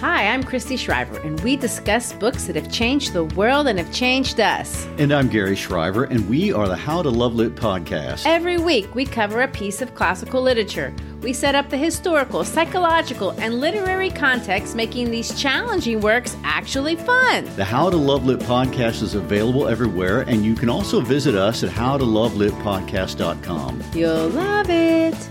Hi, I'm Christy Shriver, and we discuss books that have changed the world and have changed us. And I'm Gary Shriver, and we are the How to Love Lit podcast. Every week, we cover a piece of classical literature. We set up the historical, psychological, and literary context, making these challenging works actually fun. The How to Love Lit podcast is available everywhere, and you can also visit us at howtolovelitpodcast.com. You'll love it.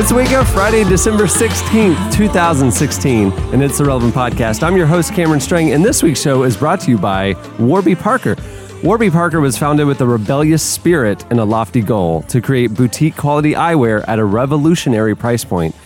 It's Wake Up Friday, December 16th, 2016, and it's the Relevant Podcast. I'm your host, Cameron Strang, and this week's show is brought to you by Warby Parker. Warby Parker was founded with a rebellious spirit and a lofty goal to create boutique quality eyewear at a revolutionary price point.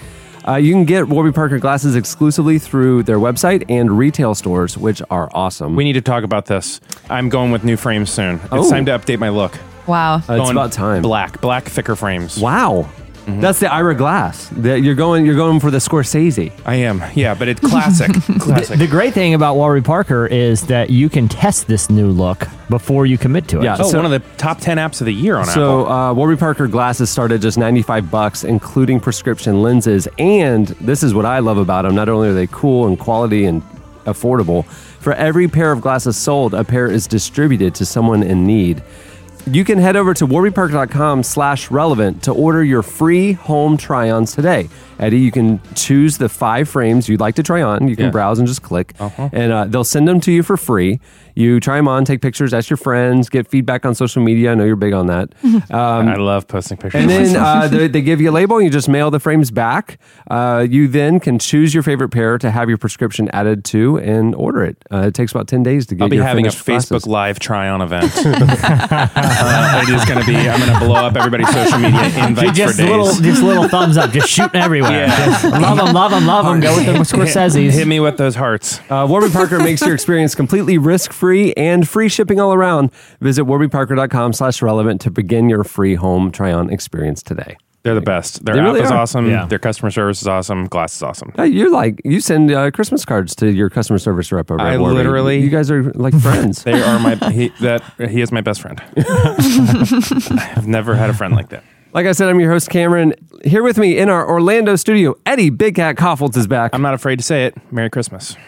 Uh, you can get Warby Parker glasses exclusively through their website and retail stores, which are awesome. We need to talk about this. I'm going with new frames soon. It's Oh. time to update my look. Wow. Uh, it's Going about time. Black, black, thicker frames. Wow. Mm-hmm. That's the Ira Glass. The- you're going. You're going for the Scorsese. I am. Yeah, but it's classic. classic. The great thing about Warby Parker is that you can test this new look before you commit to it. Yeah. oh, so- one of the top 10 apps of the year on So Apple. uh, Warby Parker glasses start at just 95 bucks, including prescription lenses. And this is what I love about them. Not only are they cool and quality and affordable, for every pair of glasses sold, a pair is distributed to someone in need. You can head over to warbyparker.com slash relevant to order your free home try-ons today. Eddie, you can choose the five frames you'd like to try on. You can Yeah. browse and just click. Uh-huh. And uh, they'll send them to you for free. You try them on, take pictures, ask your friends, get feedback on social media. I know you're big on that. Um, I love posting pictures. and then uh, they, they give you a label. and You just mail the frames back. Uh, you then can choose your favorite pair to have your prescription added to and order it. Uh, it takes about ten days to get. I'll be your having a finished Facebook glasses. Live try on event. uh, it is going to be, I'm going to blow up everybody's social media invites just for days. little, just little thumbs up, just shooting everywhere. Yeah. Just love them, love them, love them. Go with the Scorsese's. Hit me with those hearts. Uh, Warby Parker makes your experience completely risk-free and free shipping all around. Visit warbyparker.com slash relevant to begin your free home try-on experience today. They're the best. Their They app really is are. awesome. Yeah. Their customer service is awesome. Glass is awesome. Hey, you're like, you send uh, Christmas cards to your customer service rep over I at Warby. literally- You guys are like friends. They are my he, that he is my best friend. I've never had a friend like that. Like I said, I'm your host, Cameron. Here with me in our Orlando studio, Eddie Big Cat Kaufholz is back. I'm not afraid to say it. Merry Christmas.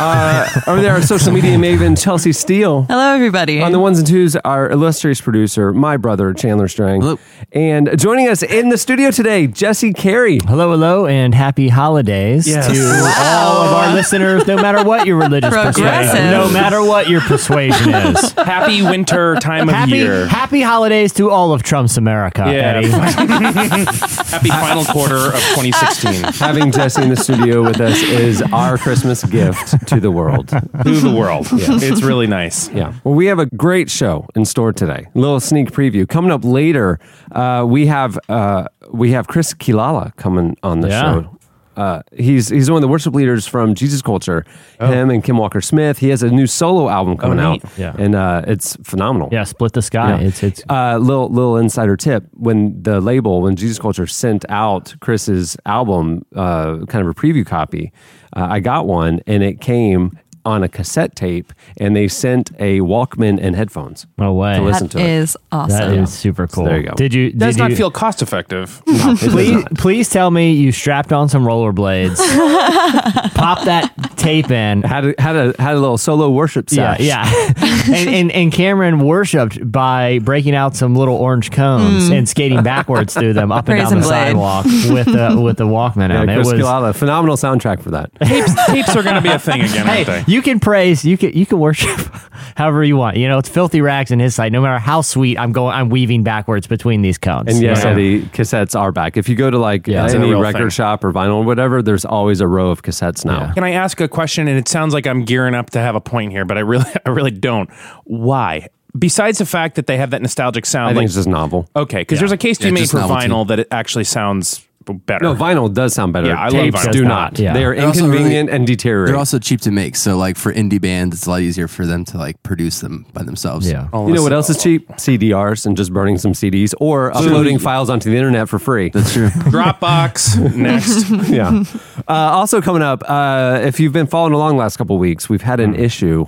Uh, over there, our social media maven, Chelsea Steele. Hello, everybody. On the ones and twos, our illustrious producer, my brother, Chandler Strang. Hello. And joining us in the studio today, Jesse Carey. Hello, hello, and happy holidays Yes. to all of our listeners, no matter what your religious persuasion, Progressive. no matter what your persuasion is. Happy winter time of Happy, year. happy holidays to all of Trump's America, Yeah. Eddie. Happy final quarter of 2016 Having Jesse in the studio with us is our Christmas gift to the world. to the world. It's really nice. Yeah. Well, we have a great show in store today. A little sneak preview coming up later. Uh, we have uh, we have Chris Quilala coming on the Yeah. show. Uh, he's he's one of the worship leaders from Jesus Culture. Oh. Him and Kim Walker Smith. He has a new solo album coming out. Yeah. and uh, it's phenomenal. Yeah, split the sky. Yeah. It's it's uh, little little insider tip: when the label, when Jesus Culture sent out Chris's album, uh, kind of a preview copy, uh, I got one, and it came on a cassette tape, and they sent a Walkman and headphones no way. to listen that to it. is awesome. That is super cool. there you go. Did you? Does did not you, feel cost effective. Please, please tell me you strapped on some rollerblades, pop that tape in. Had a, had a had a little solo worship Yeah, sesh. yeah. and, and and Cameron worshipped by breaking out some little orange cones mm. and skating backwards through them up and Praise down the and blade. sidewalk with the with the Walkman Yeah, on. It Chris was Quilala, phenomenal soundtrack for that. tapes, tapes are going to be a thing again, aren't Hey, they? you can praise, you can you can worship however you want. You know, it's filthy rags in his sight. No matter how sweet, I'm going, I'm weaving backwards between these cones. And yes, you? Eddie, cassettes are back. If you go to like Yeah, it's a any record thing. shop or vinyl or whatever, there's always a row of cassettes now. Yeah. Can I ask a question? And it sounds like I'm gearing up to have a point here, but I really, I really don't. Why? Besides the fact that they have that nostalgic sound, I think like it's just novel. okay, because there's a case to Yeah, be made for novelty. vinyl that it actually sounds better. No, vinyl does sound better. Yeah, I love Tapes vinyl. do not. not, yeah. They are They're also really- inconvenient and deteriorate. They're also cheap to make. So like for indie bands, it's a lot easier for them to like produce them by themselves. Yeah. you know what else is cheap? CDRs and just burning some CDs or uploading files onto the internet for free. That's true. Dropbox next. yeah. Uh, also coming up, uh, if you've been following along the last couple of weeks, we've had an issue.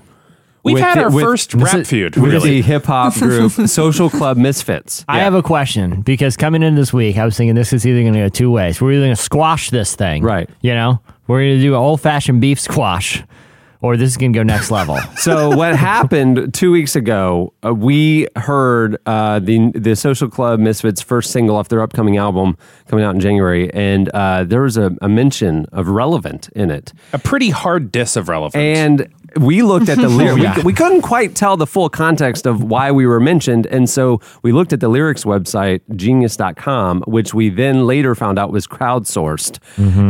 We've with had our with- first rap is- feud. with Really, the hip hop group Social Club Misfits. I have a question because coming in this week, I was thinking this is either going to go two ways. We're either going to squash this thing, Right. You know, we're going to do an old fashioned beef squash, or this is going to go next level. So what happened two weeks ago? Uh, we heard uh, the the Social Club Misfits' first single off their upcoming album coming out in January, and uh, there was a, a mention of relevant in it, a pretty hard diss of Relevant, and we looked at the lyrics. we, we couldn't quite tell the full context of why we were mentioned, and so we looked at the lyrics website genius.com, which we then later found out was crowdsourced,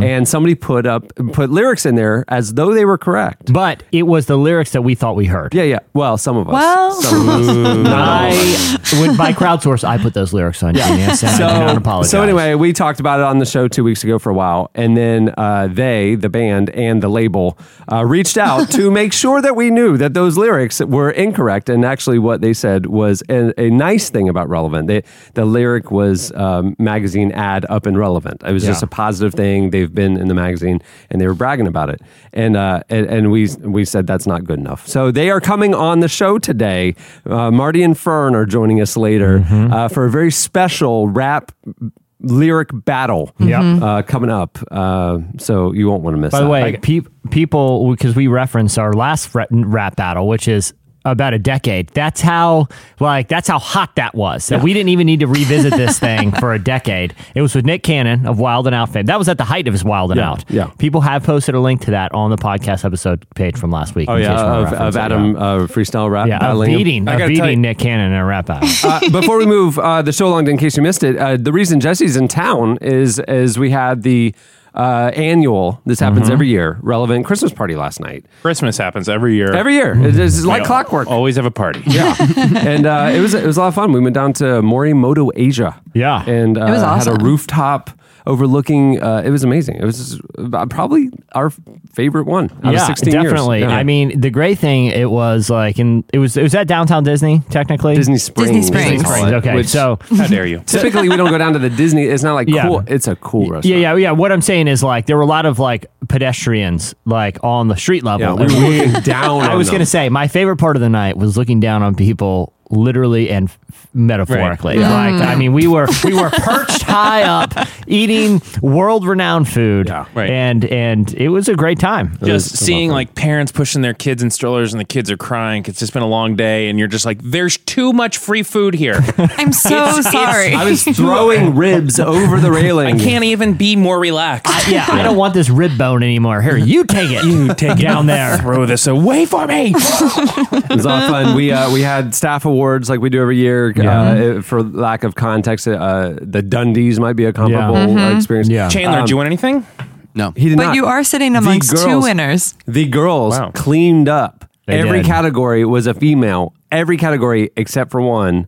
and somebody put up put lyrics in there as though they were correct. but it was the lyrics that we thought we heard. Yeah, yeah. Well, some of us. Well- some of us. I, when, by crowdsource, I put those lyrics on Genius, and I do not apologize. So anyway, we talked about it on the show two weeks ago for a while, and then uh, they, the band and the label, uh, reached out to make sure that we knew that those lyrics were incorrect. And actually, what they said was a, a nice thing about relevant. They, the lyric was um, magazine ad up and relevant. It was just a positive thing. They've been in the magazine, and they were bragging about it. And uh, and, and we we said that's not good enough. So they are coming on the show today. Uh, Marty and Fern are joining us later Mm-hmm. uh, for a very special rap lyric battle Yep. uh, coming up. Uh, so you won't want to miss By that. the way, peop people, because we reference our last rap battle, which is about a decade. That's how, like, that's how hot that was. That we didn't even need to revisit this thing for a decade. It was with Nick Cannon of Wild and Out fame. That was at the height of his Wild and Yeah, Out. yeah. People have posted a link to that on the podcast episode page from last week. oh in case you yeah, of, of. Adam uh, freestyle rap Yeah, of beating, of beating Nick Cannon in a rap battle. uh, before we move uh, the show along, in case you missed it, uh, the reason Jesse's in town is is we had the uh, annual. This happens Mm-hmm. every year. Relevant Christmas party last night. Christmas happens every year. Every year, it's, it's like We clockwork. Always have a party. Yeah, and uh, it was it was a lot of fun. We went down to Morimoto, Asia. Yeah. and uh, was had awesome. a rooftop overlooking. Uh, it was amazing. It was uh, probably our favorite one out yeah, of sixteen years. definitely. Yeah. I mean, the great thing it was like, and it was it was at downtown Disney technically. Disney Springs. Disney Springs. call it, Okay, which so How dare you? typically we don't go down to the Disney. It's not like Yeah. cool. It's a cool restaurant. Yeah, yeah, yeah. What I'm saying is like there were a lot of like pedestrians like on the street level. Yeah, we were looking down. I on was them. going to say my favorite part of the night was looking down on people literally and f- metaphorically. Like I mean, we were we were perched high up eating world renowned food, Yeah, right. and and it was a great time. Just seeing like parents pushing their kids in strollers and the kids are crying. 'cause It's just been a long day, and you're just like, "There's too much free food here. I'm so sorry. I was throwing ribs over the railing. I can't even be more relaxed." Yeah, I don't want this rib bone anymore. Here, you take it. You take it down there. Throw this away for me. It was a lot of fun. We uh, we had staff awards like we do every year. Uh, for lack of context, uh, the Dundies might be a comparable uh, experience. Yeah. Chandler, Um, do you want anything? No. He did but not. you are sitting The amongst two winners. The girls Wow. cleaned up. They Every did. category was a female. Every category except for one.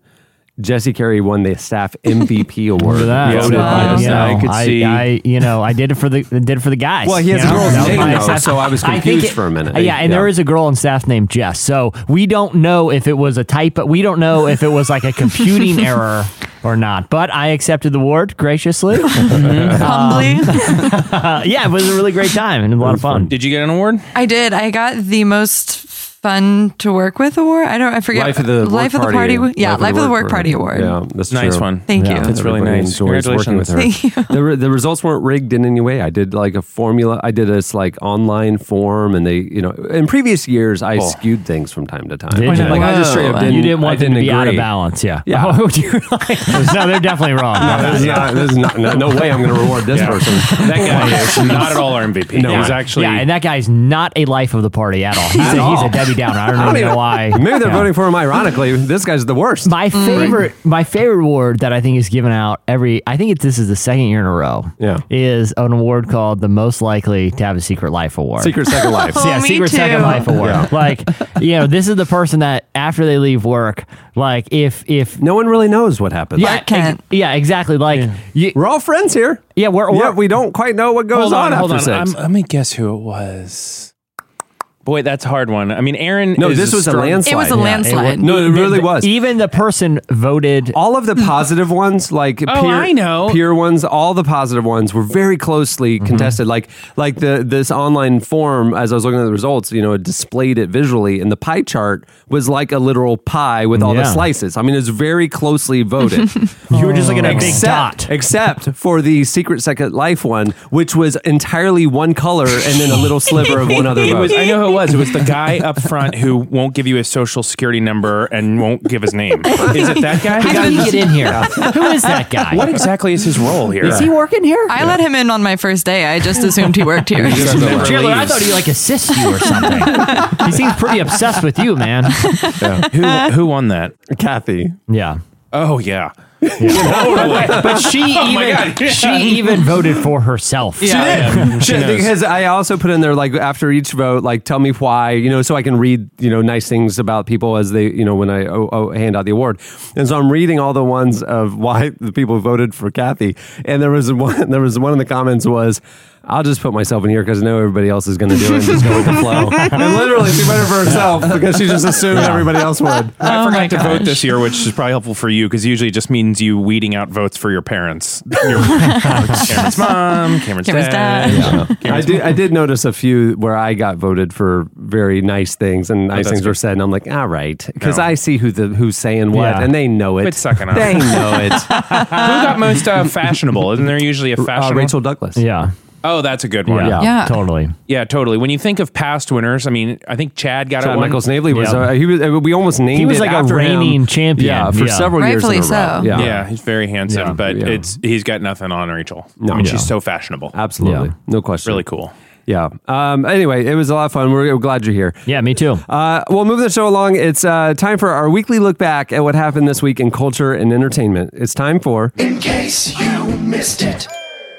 Jesse Carey won the staff MVP award. For that, Voted by you the know, staff. I could I, see- I, you know, I did it for the did it for the guys. Well, he has you a know? girl's That was name, though, assessment. so I was think confused it- for a minute. Yeah, and Yeah. there is a girl on staff named Jess. So we don't know if it was a typo. We don't know if it was like a computing error or not. But I accepted the award graciously. Humbly. Uh, yeah, it was a really great time and a lot of fun. Did you get an award? I did. I got the most fun to work with award. I don't. I forget. Life of the Life work of the party. party. Yeah, Life of the work party award. Yeah, that's Nice true. one. Thank Yeah. you. It's really nice. enjoys working with her. Congratulations. the, re- the results weren't rigged in any way. I did like a formula. I did this like online form, and they, you know, in previous years I skewed things from time to time. Did you? Like I just straight up didn't. you didn't want them didn't to be out of balance. Yeah. Yeah. Oh, you're like, no, they're definitely wrong. No, this is not, this is not, no, no way I'm going to reward this person. That guy is not at all our MVP. No, he's actually yeah, and that guy's not a life of the party at all. He's, a, he's a all. Debbie Downer. I don't, I don't even know why. Maybe they're Yeah. voting for him ironically. This guy's the worst. My favorite, my favorite award that I think is given out every. I think it's, this is the second year in a row. Yeah. is an award called the most likely to have a secret life award. Secret Second Life. So, yeah, Oh, me secret second life award. Like, you know, this is the person that after they leave work, like if if No one really knows what happens. yeah, Clark Kent. ex- yeah, exactly. Like, yeah, We're all friends here. yeah we're, we're Yeah, we don't quite know what goes hold on, on, hold after on. 6 I'm, let me guess who it was. Boy, that's a hard one. I mean, Aaron. No, is this was a strong- landslide. It was a Yeah, landslide. No, it really the- was. Even the person voted. all of the positive ones, like Oh, peer, I know. peer ones, all the positive ones were very closely Mm-hmm. contested. Like like the this online form, as I was looking at the results, you know, it displayed it visually, and the pie chart was like a literal pie with all the Yeah. slices. I mean, it's very closely voted. You were just looking at a big except, dot. except for the Secret Second Life one, which was entirely one color and then a little sliver of one other It vote. was. I know who it was. It was the guy up front who won't give you his social security number and won't give his name. Is it that guy? How did he get in here? Who is that guy? What exactly is his role here? is he working here? I let him in on my first day. I just assumed he worked here. Just never Chandler, I thought he like assists you or something. he seems pretty obsessed with you, man. who who won that? Kathy. Yeah. Oh yeah. But she oh even God, yeah. she even voted for herself. She did. She knows. because I also put in there like after each vote, like tell me why, you know, so I can read you know nice things about people as they you know when I oh, oh, hand out the award. And so I'm reading all the ones of why the people voted for Kathy, and there was one there was one in the comments was. I'll just put myself in here because I know everybody else is going to do it and just go with the flow. and literally, she voted for herself because she just assumed everybody else would. I Oh forgot to vote this year, which is probably helpful for you because usually it just means you weeding out votes for your parents. Your, Cameron's mom, Cameron's, Cameron's dad. dad. Yeah. I did. I did notice a few where I got voted for very nice things, and nice that's things good. were said, and I'm like, all right, because No. I see who the who's saying what, Yeah. and they know it. Quit sucking up. They know it. Who got most uh, fashionable? Isn't there usually a uh, fashionable? Rachel Douglas. Yeah. Oh, that's a good one. Yeah. Yeah. Totally. Yeah, totally. When you think of past winners, I mean, I think Chad got Chad it. one. Michael Snavely was. Yeah. Uh, he was. Uh, we almost named. He was it like a after him. reigning champion. Yeah, for Yeah. several years in a row. so. Yeah. Yeah, he's very handsome, Yeah. but Yeah. it's he's got nothing on Rachel. No. I mean, Yeah. she's so fashionable. absolutely, Yeah. no question. Really cool. Yeah. Um, anyway, it was a lot of fun. We're glad you're here. Yeah, me too. Uh, well, moving the show along, it's uh, time for our weekly look back at what happened this week in culture and entertainment. It's time for. In case you missed it.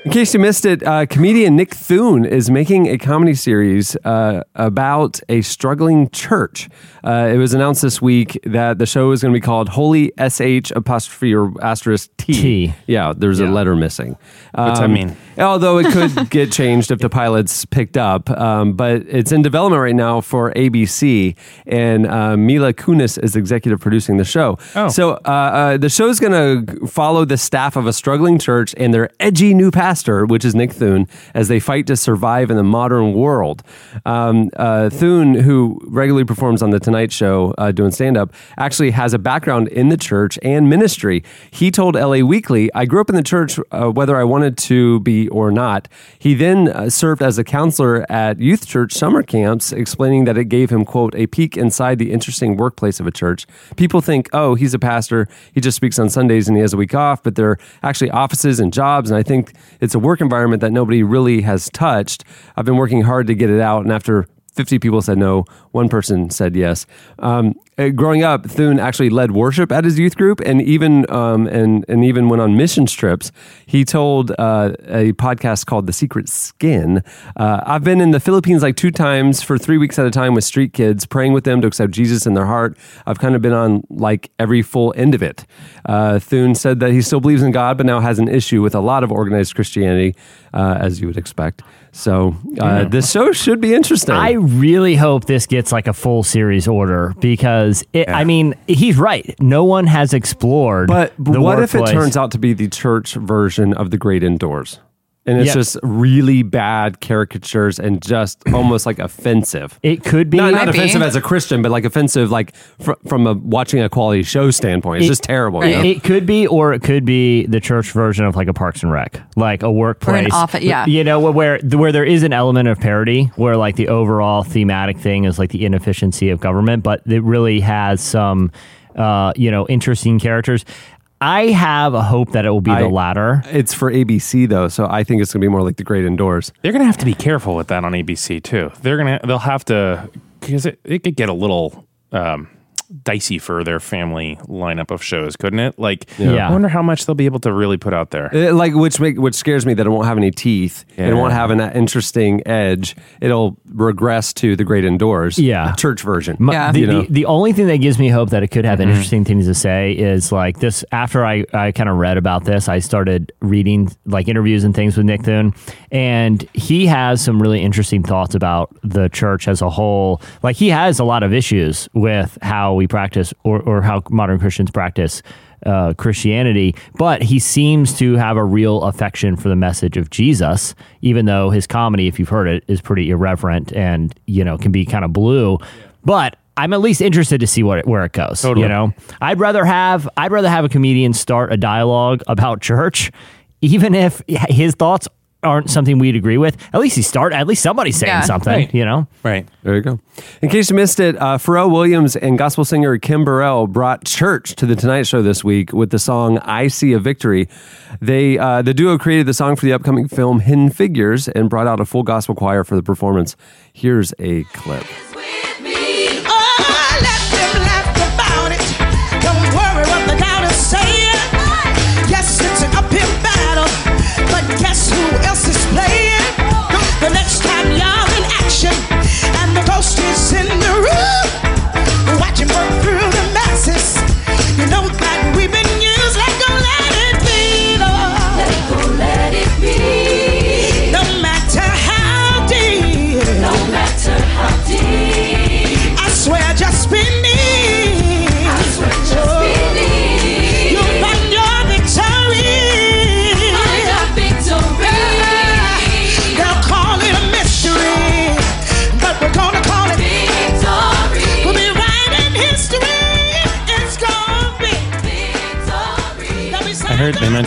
In case you missed it, uh, comedian Nick Thune is making a comedy series uh, about a struggling church. Uh, it was announced this week that the show is going to be called Holy SH apostrophe or asterisk T. T. Yeah, there's a letter missing. What's that Um, mean? Although it could get changed if the pilot's picked up, um, but it's in development right now for ABC, and uh, Mila Kunis is executive producing the show. Oh. So uh, uh, the show's going to follow the staff of a struggling church and their edgy new pastor, which is Nick Thune, as they fight to survive in the modern world. Um, uh, Thune, who regularly performs on the Tonight Show uh, doing stand up, actually has a background in the church and ministry. He told LA Weekly, I grew up in the church uh, whether I wanted to be or not. He then uh, served as a counselor at youth church summer camps, explaining that it gave him, quote, a peek inside the interesting workplace of a church. People think, oh, he's a pastor. He just speaks on Sundays and he has a week off, but they're actually offices and jobs. And I think it's a work environment that nobody really has touched. I've been working hard to get it out. And after 50 people said no. One person said yes. Um, uh, growing up, Thune actually led worship at his youth group, and even um, and and even went on mission trips. He told uh, a podcast called The Secret Skin. Uh, I've been in the Philippines like two times for three weeks at a time with street kids, praying with them to accept Jesus in their heart. I've kind of been on like every full end of it. Uh, Thune said that he still believes in God, but now has an issue with a lot of organized Christianity, uh, as you would expect. So uh, this show should be interesting. I really hope this gets like a full series order because it, I mean he's right. No one has explored. But what if it turns out to be the church version of the Great Indoors? And it's Yeah. just really bad caricatures and just almost like offensive. It could be. Not, not Might be. offensive as a Christian, but like offensive, like fr- from a watching a quality show standpoint. It's It- just terrible. Right. you know? It could be, or it could be the church version of like a Parks and Rec, like a workplace, office- yeah. You know, where where there is an element of parody, where like the overall thematic thing is like the inefficiency of government, but it really has some, uh, you know, interesting characters. I have a hope that it will be I- the latter. It's for ABC though, so I think it's gonna be more like the Great Indoors. They're gonna have to be careful with that on ABC too. They're gonna they'll have to because it, it could get a little um, dicey for their family lineup of shows, couldn't it? Like, Yeah. I wonder how much they'll be able to really put out there. It, like which make which scares me that it won't have any teeth and it won't have an uh, interesting edge. It'll regress to the great indoors, Yeah. church version. My- Yeah. The, You know? the, the only thing that gives me hope that it could have mm-hmm. interesting things to say is like this. After I, I kind of read about this, I started reading like interviews and things with Nick Thune, and he has some really interesting thoughts about the church as a whole. Like he has a lot of issues with how we practice or, or how modern Christians practice uh, Christianity, but he seems to have a real affection for the message of Jesus, even though his comedy, if you've heard it, is pretty irreverent and you know can be kind of blue. But I'm at least interested to see what it, where it goes. Totally. You know, I'd rather have I'd rather have a comedian start a dialogue about church, even if his thoughts aren't something we'd agree with. At least he start. At least somebody's saying Yeah. something. Right. You know. Right. There you go. In case you missed it, uh, Pharrell Williams and gospel singer Kim Burrell brought church to the Tonight Show this week with the song "I See a Victory." They uh, the duo created the song for the upcoming film Hidden Figures and brought out a full gospel choir for the performance. Here's a clip. Oh, action,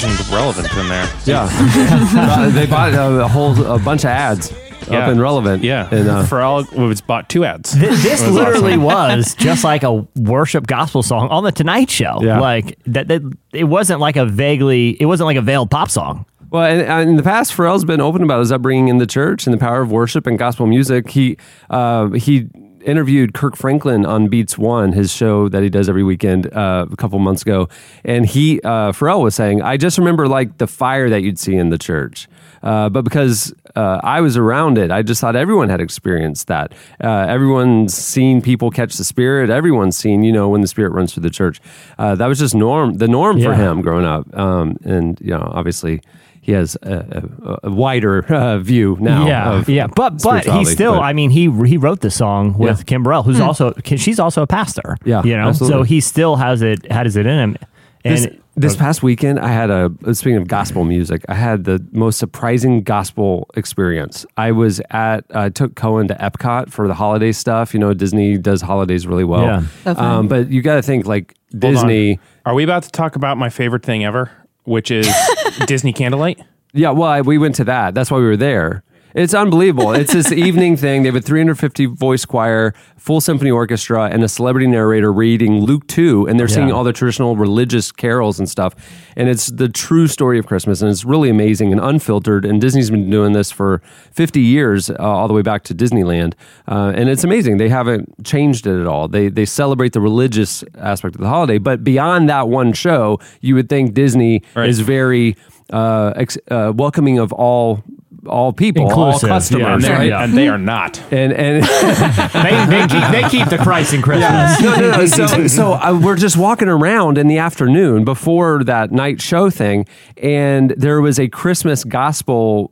mentioned relevant in there. Yeah, Uh, they bought uh, a whole a bunch of ads up in relevant. Yeah. and uh, Pharrell was bought two ads. Th- This That was literally awesome. was just like a worship gospel song on the Tonight Show. Yeah. Like that, that. It wasn't like a vaguely. It wasn't like a veiled pop song. Well, and, and in the past, Pharrell's been open about his upbringing in the church and the power of worship and gospel music. He uh, he interviewed Kirk Franklin on Beats One, his show that he does every weekend, uh, a couple months ago, and he uh, Pharrell was saying, "I just remember like the fire that you'd see in the church." Uh, but because uh, I was around it, I just thought everyone had experienced that. Uh, everyone's seen people catch the spirit. Everyone's seen, you know, when the spirit runs through the church. Uh, that was just norm, the norm for him growing up. Um, and you know, obviously, he has a, a, a wider uh, view now. yeah, of yeah. But but he still. but- I mean, he he wrote the song with Yeah. Kim Burrell, who's also she's also a pastor. Yeah, you know. absolutely. So he still has it has it in him. And this, this past weekend, I had a speaking of gospel music, I had the most surprising gospel experience. I was at I took Cohen to Epcot for the holiday stuff. You know, Disney does holidays really well. Yeah. Definitely. Um, but you got to think like Disney. Are we about to talk about my favorite thing ever, which is Disney Candlelight? Yeah, well, I, we went to that. That's why we were there. It's unbelievable. It's this evening thing. They have a 350 voice choir, full symphony orchestra, and a celebrity narrator reading Luke 2, and they're singing all the traditional religious carols and stuff. And it's the true story of Christmas, and it's really amazing and unfiltered. And Disney's been doing this for 50 years, uh, all the way back to Disneyland. Uh, and it's amazing. They haven't changed it at all. They, they celebrate the religious aspect of the holiday. But beyond that one show, you would think Disney Right. is very uh, ex- uh, welcoming of all all people, all customers, yeah, right? yeah. And they are not. And and they, they, keep, they keep the Christ in Christmas. no, no, no. So, so uh, we're just walking around in the afternoon before that night show thing, and there was a Christmas gospel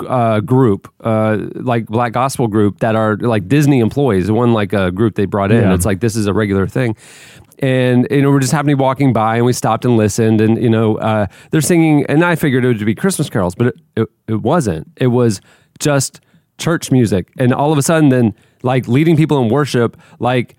uh, group, uh, like black gospel group that are like Disney employees. One like a group they brought in. Yeah. It's like this is a regular thing. And you know we're just happening walking by, and we stopped and listened, and you know uh, they're singing, and I figured it would be Christmas carols, but it, it, it wasn't. It was just church music, and all of a sudden, then like leading people in worship, like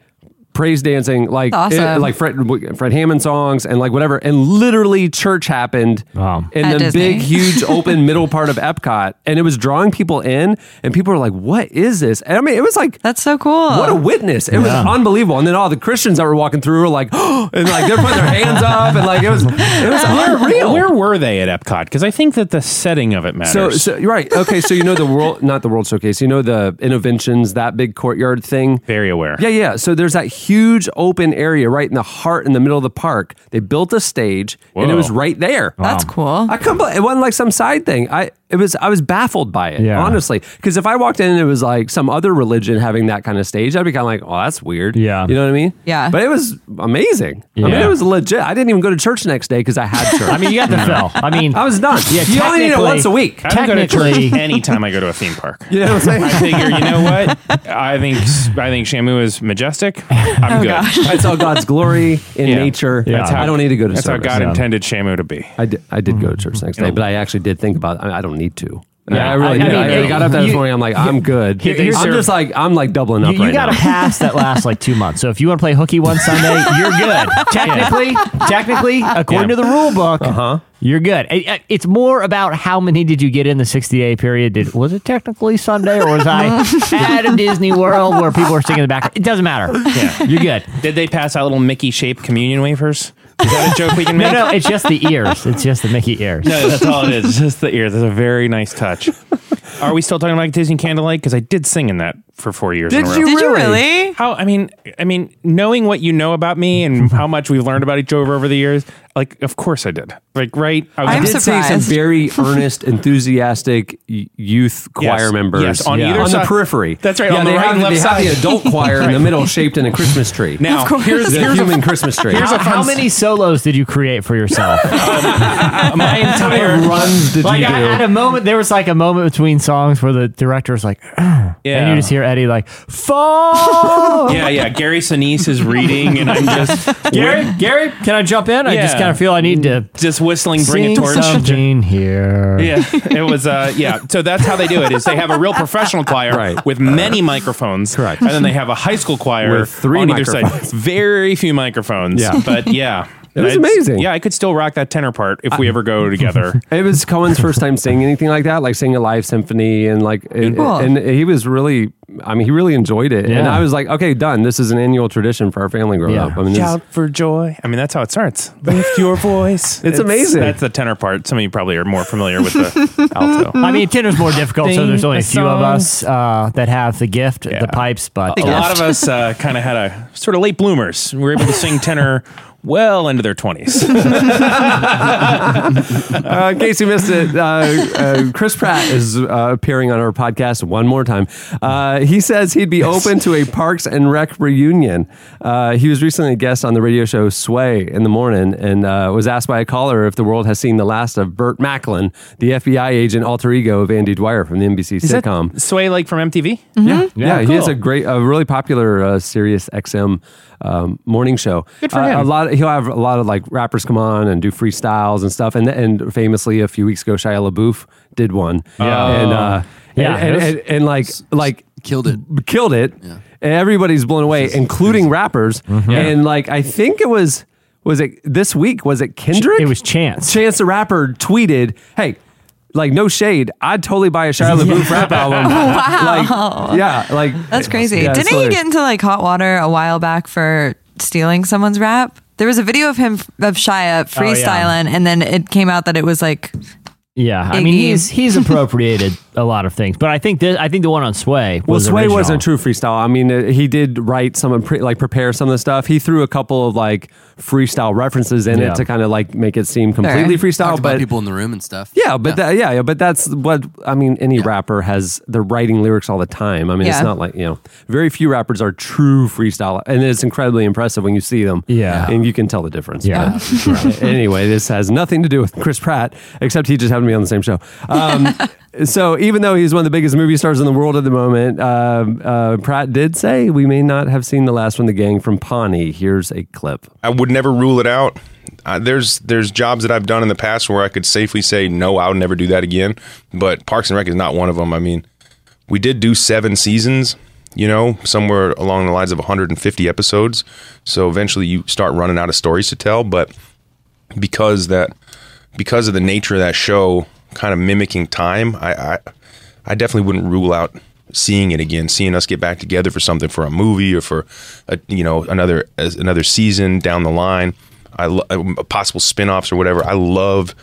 praise dancing, like Awesome. it- like Fred Fred Hammond songs and like whatever, and literally church happened Wow. in At the Disney. big, huge, open middle part of Epcot, and it was drawing people in, and people were like, "What is this?" And I mean, it was like. That's so cool. What a witness! It was unbelievable, and then all the Christians that were walking through were like, and like they're putting their hands up, and like it was, it was unreal. Where were they at Epcot? Because I think that the setting of it matters. So, so you're right. Okay, so you know the world, not the World Showcase. You know the Innovations, that big courtyard thing. very aware. Yeah, yeah. So there's that huge open area right in the heart, in the middle of the park. They built a stage, and it was right there. That's cool. I couldn't. believe- It wasn't like some side thing. I it was. I was baffled by it. Yeah. honestly, because if I walked in and it was like some other religion having that kind of stage, I'd be kind of like, oh, that's weird. Yeah. you know what I mean? Yeah. But it was amazing. I mean, Yeah. it was legit. I didn't even go to church the next day because I had church. I mean, you got the fill. I mean, I was done. Yeah, you only need it technically- once a week. I don't go to Technically- church anytime I go to a theme park. You know what I'm saying? I figure, you know what? I think I think Shamu is majestic. I'm oh, good. I saw God's glory in Yeah. nature. Yeah. That's how I don't need to go to church. That's service. how God yeah. intended Shamu to be. I did, I did go to church the next day, but I actually did think about. I, I don't need to. Yeah, I really I- I mean, I, it- got up that this you- morning. I'm like, I'm good. Here- I'm your- just like, I'm like doubling up you, you right got a pass that lasts like two months. So if you want to play hooky one Sunday, you're good. Technically, technically, according Yeah. to the rule book, uh-huh. you're good. It- it- it's more about how many did you get in the 60 day period. Did was it technically Sunday or was I at a Disney World where people were singing in the background? It doesn't matter. Yeah. You're good. Did they pass out little Mickey shaped communion wafers? Is that a joke we can No, make? no, it's just the ears. It's just the Mickey ears. No, that's all it is. It's just the ears. That's a very nice touch. Are we still talking about Disney Candlelight? Because I did sing in that for four years. in Did a row. you Did you really? really? How? I mean, I mean, knowing what you know about me and how much we've learned about each other over the years, like, of course I did. Like, right? I was I'm I did see some surprised. very earnest, enthusiastic y- youth choir Yes, members yes, on either on the side. periphery. That's right, Yeah, on the they right have, and left they have the adult choir in the middle, shaped in a Christmas tree. now here's the here's human a, Christmas tree. here's a How, how fun- many solos did you create for yourself? Um, my entire runs did like you do? I had a moment. There was like a moment between songs where the director was like, and you just hear Eddie like, "Fall." Yeah, yeah. Gary Sinise is reading, and I'm just Gary, Gary, can I jump in? I just kind of feel I need to just whistling, bring sing a torch. something here. Yeah, it was. Uh, yeah, so that's how they do it. Is they have a real professional choir Right. with many microphones, Correct. and then they have a high school choir With three on either side. microphones. Very few microphones. Yeah. but yeah, It was I'd- amazing. Yeah, I could still rock that tenor part if we ever go together. It was Cohen's first time singing anything like that, like singing a live symphony, and like, and, Cool. and he was really, I mean, he really enjoyed it, and Yeah. I was like, okay, done. This is an annual tradition for our family growing Yeah. up. I mean, this, Shout for joy. I mean, that's how it starts. Lift your voice. It's amazing. That's the tenor part. Some of you probably are more familiar with the alto. I mean, tenor's more difficult, so there's only a a few of song. us uh, that have the gift, Yeah. the pipes. But A lot of us uh, kind of had a sort of late bloomers. We were able to sing tenor well into their 20s. uh, in case you missed it, uh, uh, Chris Pratt is uh, appearing on our podcast one more time. Uh, he says he'd be open to a Parks and Rec reunion. Uh, he was recently a guest on the radio show Sway in the morning and uh, was asked by a caller if the world has seen the last of Burt Macklin, the FBI agent alter ego of Andy Dwyer from the NBC Is that sitcom. Sway like from MTV? Yeah, yeah, he has a great, a really popular uh, Sirius XM um, morning show. Good for Uh, him. A lot, he'll have a lot of like rappers come on and do freestyles and stuff. And and famously, a few weeks ago, Shia LaBeouf did one. Yeah. and uh, Yeah, and, it was- and, and, like like Killed it. killed it. And everybody's blown away, including rappers. Mm-hmm. And like I think it was was it this week? Was it Kendrick? it was Chance. Chance the Rapper tweeted, "Hey." Like no shade, I'd totally buy a Shia LaBeouf rap album. Wow. Like, yeah, like That's crazy. Yeah, Didn't he get into like hot water a while back for stealing someone's rap? There was a video of him of Shia oh, freestyling, and then it came out that it was like Yeah, I mean he's he's appropriated a lot of things, but I think this, I think the one on Sway Well, Sway original. wasn't true freestyle. I mean, uh, he did write some, of pre- like prepare some of the stuff. He threw a couple of like freestyle references in Yeah. it to kind of like make it seem completely Sure. freestyle. Talked about But people in the room and stuff. yeah, but That, yeah, yeah, but that's what I mean. Any rapper has they're writing lyrics all the time. I mean, it's not like you know, very few rappers are true freestyle, and it's incredibly impressive when you see them. Yeah. and you can tell the difference. Yeah. But, anyway, this has nothing to do with Chris Pratt, except he just happened to be on the same show. Um, so even though he's one of the biggest movie stars in the world at the moment, um, uh, Pratt did say we may not have seen the last one, the gang from Pawnee. Here's a clip. I would never rule it out. Uh, there's there's jobs that I've done in the past where I could safely say no, I'll never do that again. But Parks and Rec is not one of them. I mean, we did do seven seasons, you know, somewhere along the lines of 150 episodes. So eventually you start running out of stories to tell. But because that, because of the nature of that show, kind of mimicking time, I, I, I definitely wouldn't rule out seeing it again, seeing us get back together for something for a movie or for a, you know another as- another season down the line. I lo- uh, possible spin-offs or whatever. I love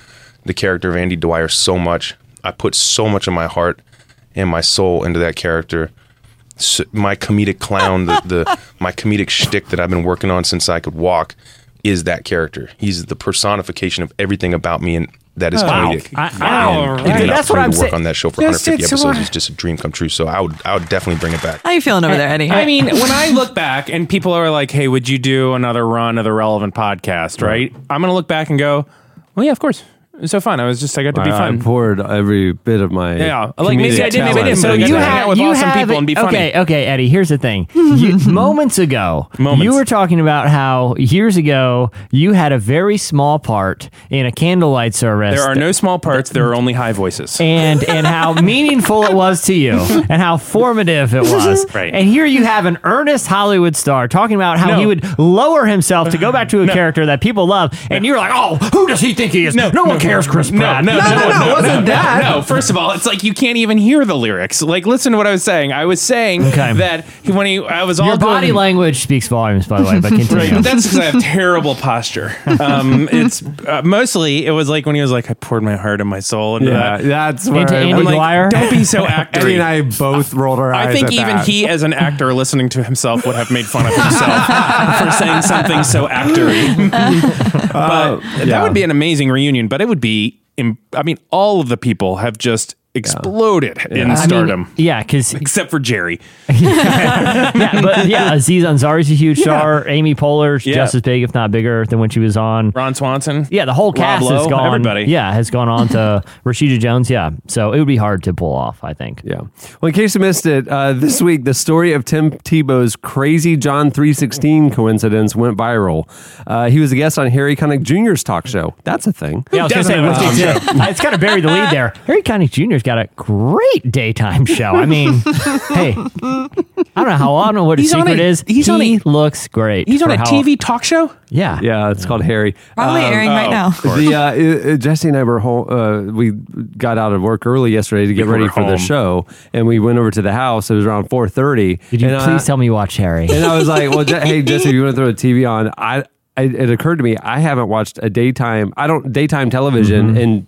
the character of Andy Dwyer so much. I put so much of my heart and my soul into that character. So my comedic clown, the, the my comedic shtick that I've been working on since I could walk, is that character. He's the personification of everything about me, and that is Wow. comedic. I- I- And Wow. getting Okay, the that's what I'm to work saying. on that show for Yes, 150 it's episodes what- is just a dream come true. So I would I would definitely bring it back. How are you feeling over there, Eddie? I mean, when I look back and people are like, "Hey, would you do another run of the relevant podcast?" Right? I'm gonna look back and go, "Well, yeah, of course. It was so fun. I was just I got to be I, I fun." poured every bit of my Yeah, like, maybe I didn't, maybe I talent didn't, but I into got to hang out with awesome people and be funny. Okay, okay, Eddie. Here's the thing. You, moments ago, Moments. you were talking about how years ago you had a very small part in a candlelight service. There are no small parts. There are only high voices. and and how meaningful it was to you and how formative it was. Right. And here you have an earnest Hollywood star talking about how No. he would lower himself to go back to a character that people love, and you're like, oh, who does he think he is? No, one cares, Chris Pratt. No, no, no, no, no, wasn't no, that. No, first of all, it's like you can't even hear the lyrics. Like, listen to what I was saying. I was saying Okay. that he- when he, I was all Your body doing, language speaks volumes, by the way. But continue. Right, that's because I have terrible posture. Um, it's uh, mostly it was like when he was like, I poured my heart and my soul into Yeah, that. that's where Into I- Andy I'm like, Dwyer? don't be so actory. Eddie and I both rolled our eyes. I think at even that. he, as an actor, listening to himself, would have made fun of himself for saying something so actory. but uh, that would be an amazing reunion. But it would be, im- I mean, all of the people have just exploded in I mean, stardom, yeah, because except for Jerry. yeah, but yeah, Aziz Ansari's a huge star. Amy Poehler's Yeah. just as big, if not bigger, than when she was on. Ron Swanson. Yeah, the whole cast Lowe, has gone. everybody. Yeah, has gone on to Rashida Jones. Yeah, so it would be hard to pull off. I think. Yeah. Well, in case you missed it, uh, this week the story of Tim Tebow's crazy John three sixteen coincidence went viral. Uh, he was a guest on Harry Connick Jr.'s talk show. That's a thing. Yeah, I was say, Doesn't what's have the- it's kind of buried the lead there. Harry Connick Jr.'s got a great daytime show. I mean, hey, I don't know how I don't know what his He's on secret a- is. he's he on a- looks great. He's on for a how- TV talk show. Yeah, Yeah, it's called Harry. Probably Um, airing right oh, now. the uh, uh, Jesse and I were home. Uh, we got out of work early yesterday to get We ready were for the home. show, and we went over to the house. It was around four thirty. Did you and, please tell me you watch Harry? And I was like, "Well, Je- hey Jesse, if you want to throw the TV on?" I, I it occurred to me I haven't watched a daytime. I don't daytime television Mm-hmm. in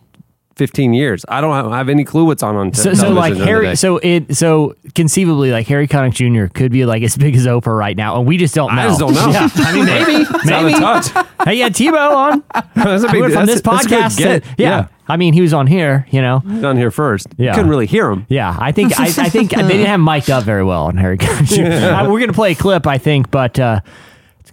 fifteen years. I don't have, any clue what's on on t- So, so like Harry, so it, so conceivably, like Harry Connick Jr. could be like as big as Oprah right now, and we just don't know. I just don't know. Yeah, I mean, maybe, It's out of maybe. touch. Hey, yeah, Tebow on. That's a big- went from this that's a good podcast. to- yeah. Yeah. I mean, he was on here. You know. On here first. Yeah. Couldn't really hear him. Yeah, I think I, I think they didn't have mic'd up very well on Harry Connick Jr. Uh, we're gonna play a clip, I think, but uh,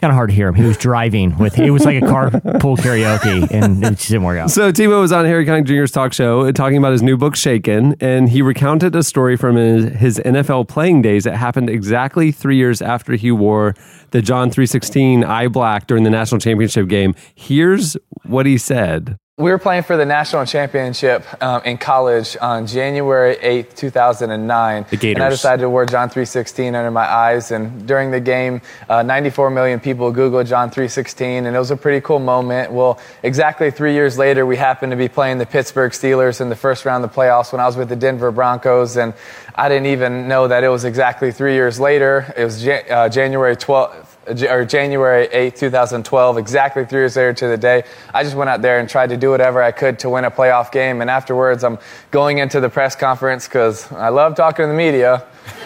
kind of hard to hear him. He was driving with it was like a carpool karaoke, and it just didn't work out. So Tebow was on Harry Connick Jr.'s talk show uh, talking about his new book Shaken, and he recounted a story from his, his NFL playing days that happened exactly three years after he wore the John three sixteen eye black during the national championship game. Here's what he said. We were playing for the national championship um, in college on January 8th, 2009. The Gators. And I decided to wear John 316 under my eyes. And during the game, uh, 94 million people Googled John 316, and it was a pretty cool moment. Well, exactly three years later, we happened to be playing the Pittsburgh Steelers in the first round of the playoffs when I was with the Denver Broncos. And I didn't even know that it was exactly three years later. It was uh, January 12th or January 8th, 2012, exactly three years later to the day. I just went out there and tried to do whatever I could to win a playoff game. And afterwards, I'm going into the press conference because I love talking to the media.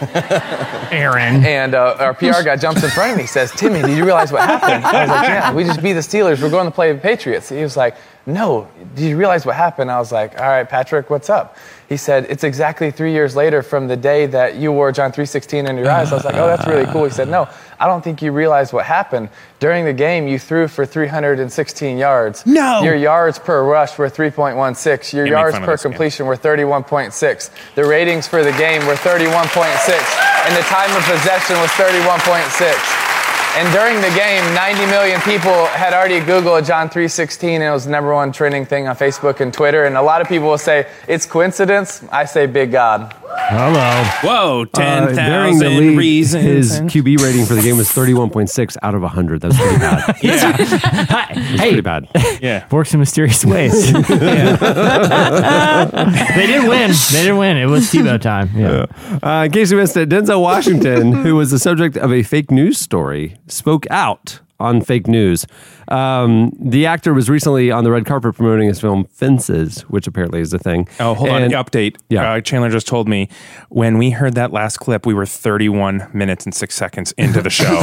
Aaron. And uh, our PR guy jumps in front of me, says, Timmy, did you realize what happened? I was like, yeah, we just beat the Steelers. We're going to play the Patriots. He was like, no, did you realize what happened? I was like, all right, Patrick, what's up? He said, it's exactly three years later from the day that you wore John 316 in your eyes. I was like, oh, that's really cool. He said, no, I don't think you realize what happened. During the game, you threw for 316 yards. No. Your yards per rush were 3.16. Your make yards per this guy. completion were 31.6. The ratings for the game were 31.6. And the time of possession was 31.6. And during the game, 90 million people had already Googled John 316, and it was the number one trending thing on Facebook and Twitter. And a lot of people will say it's coincidence. I say big God. Hello. Whoa, Uh, 10,000 during the league, reasons. His QB rating for the game was 31.6 out of 100. That's pretty bad. yeah. That's pretty bad. Yeah. Works in mysterious ways. they didn't win. They didn't win. It was Tebow time. Yeah. Uh, in case you missed it, Denzel Washington, who was the subject of a fake news story, spoke out on fake news. Um, the actor was recently on the red carpet promoting his film Fences, which apparently is a thing. Oh, hold And- on. Update. Yeah. Uh, Chandler just told me when we heard that last clip, we were 31 minutes and six seconds into the show.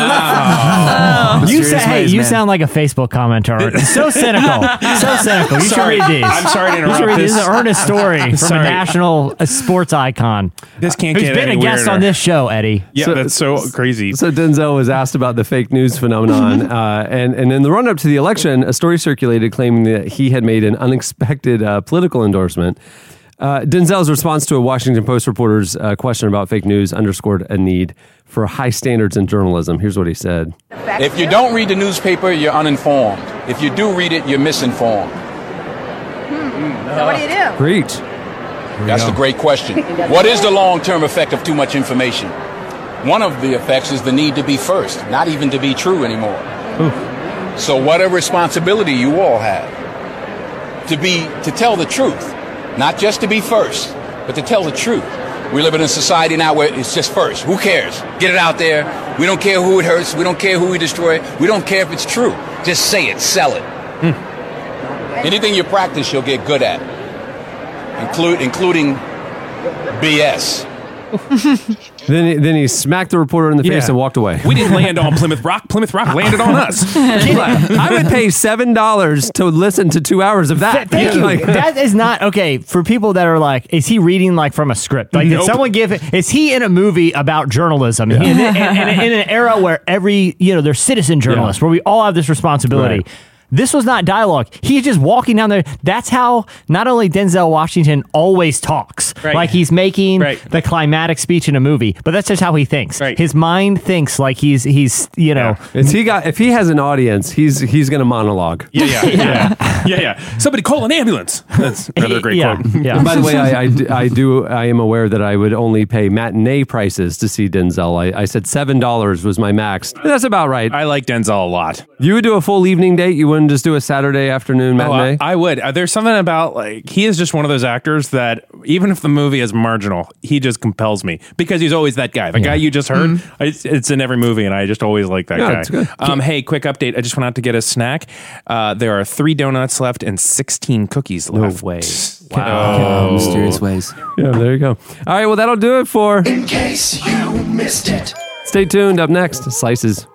wow. You say, hey, you sound like a Facebook commenter. so cynical. So cynical. You Sorry. should read these. I'm sorry to You should interrupt read this. This is an earnest story from Sorry. a national uh, sports icon. This can't Who's get been any a guest weirder. on this show, Eddie. Yeah, So- that's so crazy. So Denzel was asked about the fake news phenomenon, uh, and and in the run up to the election, a story circulated claiming that he had made an unexpected uh, political endorsement. Uh, Denzel's response to a Washington Post reporter's uh, question about fake news underscored a need for high standards in journalism. Here's what he said. If you don't read the newspaper, you're uninformed. If you do read it, you're misinformed. So what do you do? Preach. That's the great question. What is the long term effect of too much information? One of the effects is the need to be first, not even to be true anymore. So, what a responsibility you all have to be, to tell the truth, not just to be first, but to tell the truth. We live in a society now where it's just first. Who cares? Get it out there. We don't care who it hurts. We don't care who we destroy. We don't care if it's true. Just say it, sell it. Hmm. Anything you practice, you'll get good at, include, including BS. Then he, then he smacked the reporter in the face Yeah. and walked away. we didn't land on Plymouth Rock. Plymouth Rock landed on us. I would pay seven dollars to listen to two hours of that. Thank you. Like- that is not okay for people that are like, is he reading like from a script? Like, did Nope. someone give it? Is he in a movie about journalism in, in, in- in an era where every you know there's citizen journalists where we all have this responsibility? Right. This was not dialogue. He's just walking down there. That's how not only Denzel Washington always talks, Right. like he's making Right. the climatic speech in a movie, but that's just how he thinks. Right. His mind thinks like he's he's you know. If he got if he has an audience, he's he's gonna monologue. Yeah, yeah, yeah, yeah, yeah. yeah. Somebody call an ambulance. That's another great yeah, quote. yeah. And by the way, I, I, do- I do I am aware that I would only pay matinee prices to see Denzel. I, I said seven dollars was my max. That's about right. I like Denzel a lot. You would do a full evening date. You wouldn't just do a Saturday afternoon Oh, I. I would. Uh, There's something about like he is just one of those actors that even if the movie is marginal, he just compels me because he's always that guy. The guy you just heard, I- it's, it's in every movie, and I just always like that Yeah, guy. it's good. Um, hey, quick update! I just went out to get a snack. Uh, there are three donuts left and 16 cookies left. way. Oh, mysterious ways. yeah, there you go. All right, well that'll do it for. In case you missed it. Stay tuned. Up next, slices.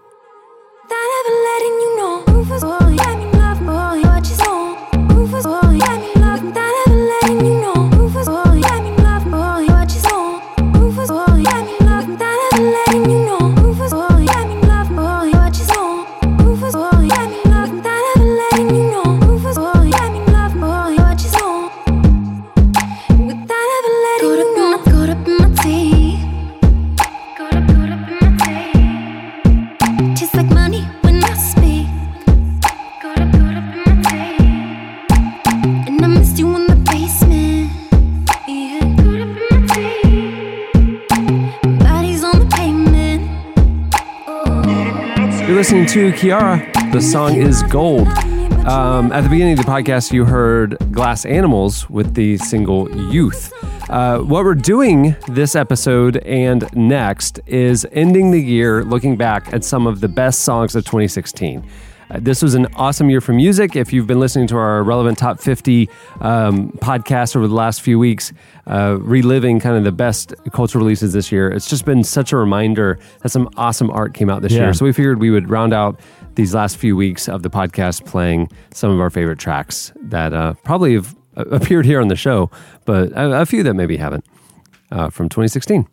Listening to Kiiara. The song is Gold. Um, at the beginning of the podcast, you heard Glass Animals with the single Youth. Uh, what we're doing this episode and next is ending the year looking back at some of the best songs of 2016. Uh, this was an awesome year for music. If you've been listening to our relevant top 50 um, podcast over the last few weeks, uh, reliving kind of the best cultural releases this year, it's just been such a reminder that some awesome art came out this Yeah. year. So we figured we would round out these last few weeks of the podcast playing some of our favorite tracks that uh, probably have uh, appeared here on the show, but a, a few that maybe haven't uh, from 2016.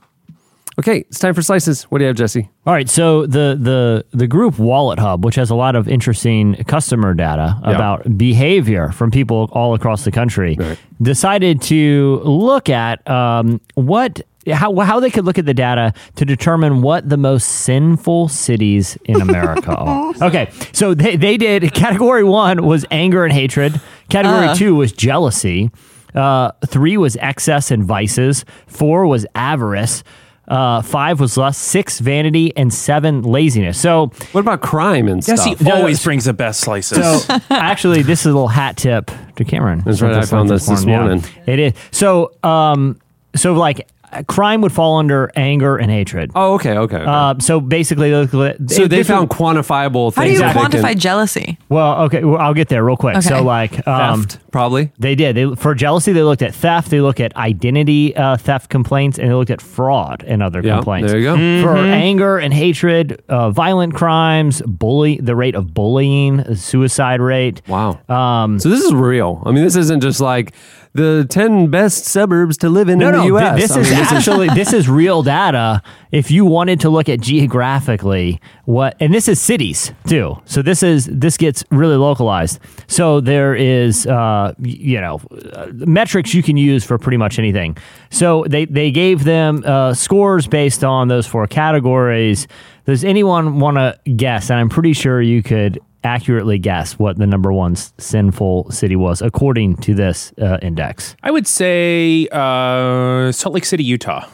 Okay, it's time for slices. What do you have, Jesse? All right, so the the the group WalletHub, which has a lot of interesting customer data Yeah. about behavior from people all across the country, decided to look at um, what how how they could look at the data to determine what the most sinful cities in America are. Okay, so they they did category one was anger and hatred. Category Uh. two was jealousy. Uh, three was excess and vices. Four was avarice. Uh, five was lust. Six vanity, and seven laziness. So, what about crime and stuff? Yes, he stuff? always brings the best slices. So actually, this is a little hat tip to Cameron. That's right, I found this this Yeah, morning. it is. So, um, so like crime would fall under anger and hatred. Oh, okay, okay. okay. Uh, so basically, they so they found was- quantifiable How do things. you that they quantify can- jealousy? Well, okay, well, I'll get there real quick. Okay. So, like, um, Theft, probably. They did. They for jealousy, they looked at theft. They looked at identity uh, theft complaints, and they looked at fraud and other Yeah, complaints. there you go. For Mhm. anger and hatred, uh, violent crimes, bully, the rate of bullying, suicide rate. Wow. Um, So this is real. I mean, this isn't just like the ten best suburbs to live in no, in the. U.S. thi- This I is mean, actually this is real data. If you wanted to look at geographically what, and this is cities too. So this is this gets really localized. So there is, uh, you know, uh, metrics you can use for pretty much anything. So they they gave them uh, scores based on those four categories. Does anyone want to guess? And I'm pretty sure you could accurately guess what the number one sinful city was according to this uh, index. I would say uh, Salt Lake City, Utah.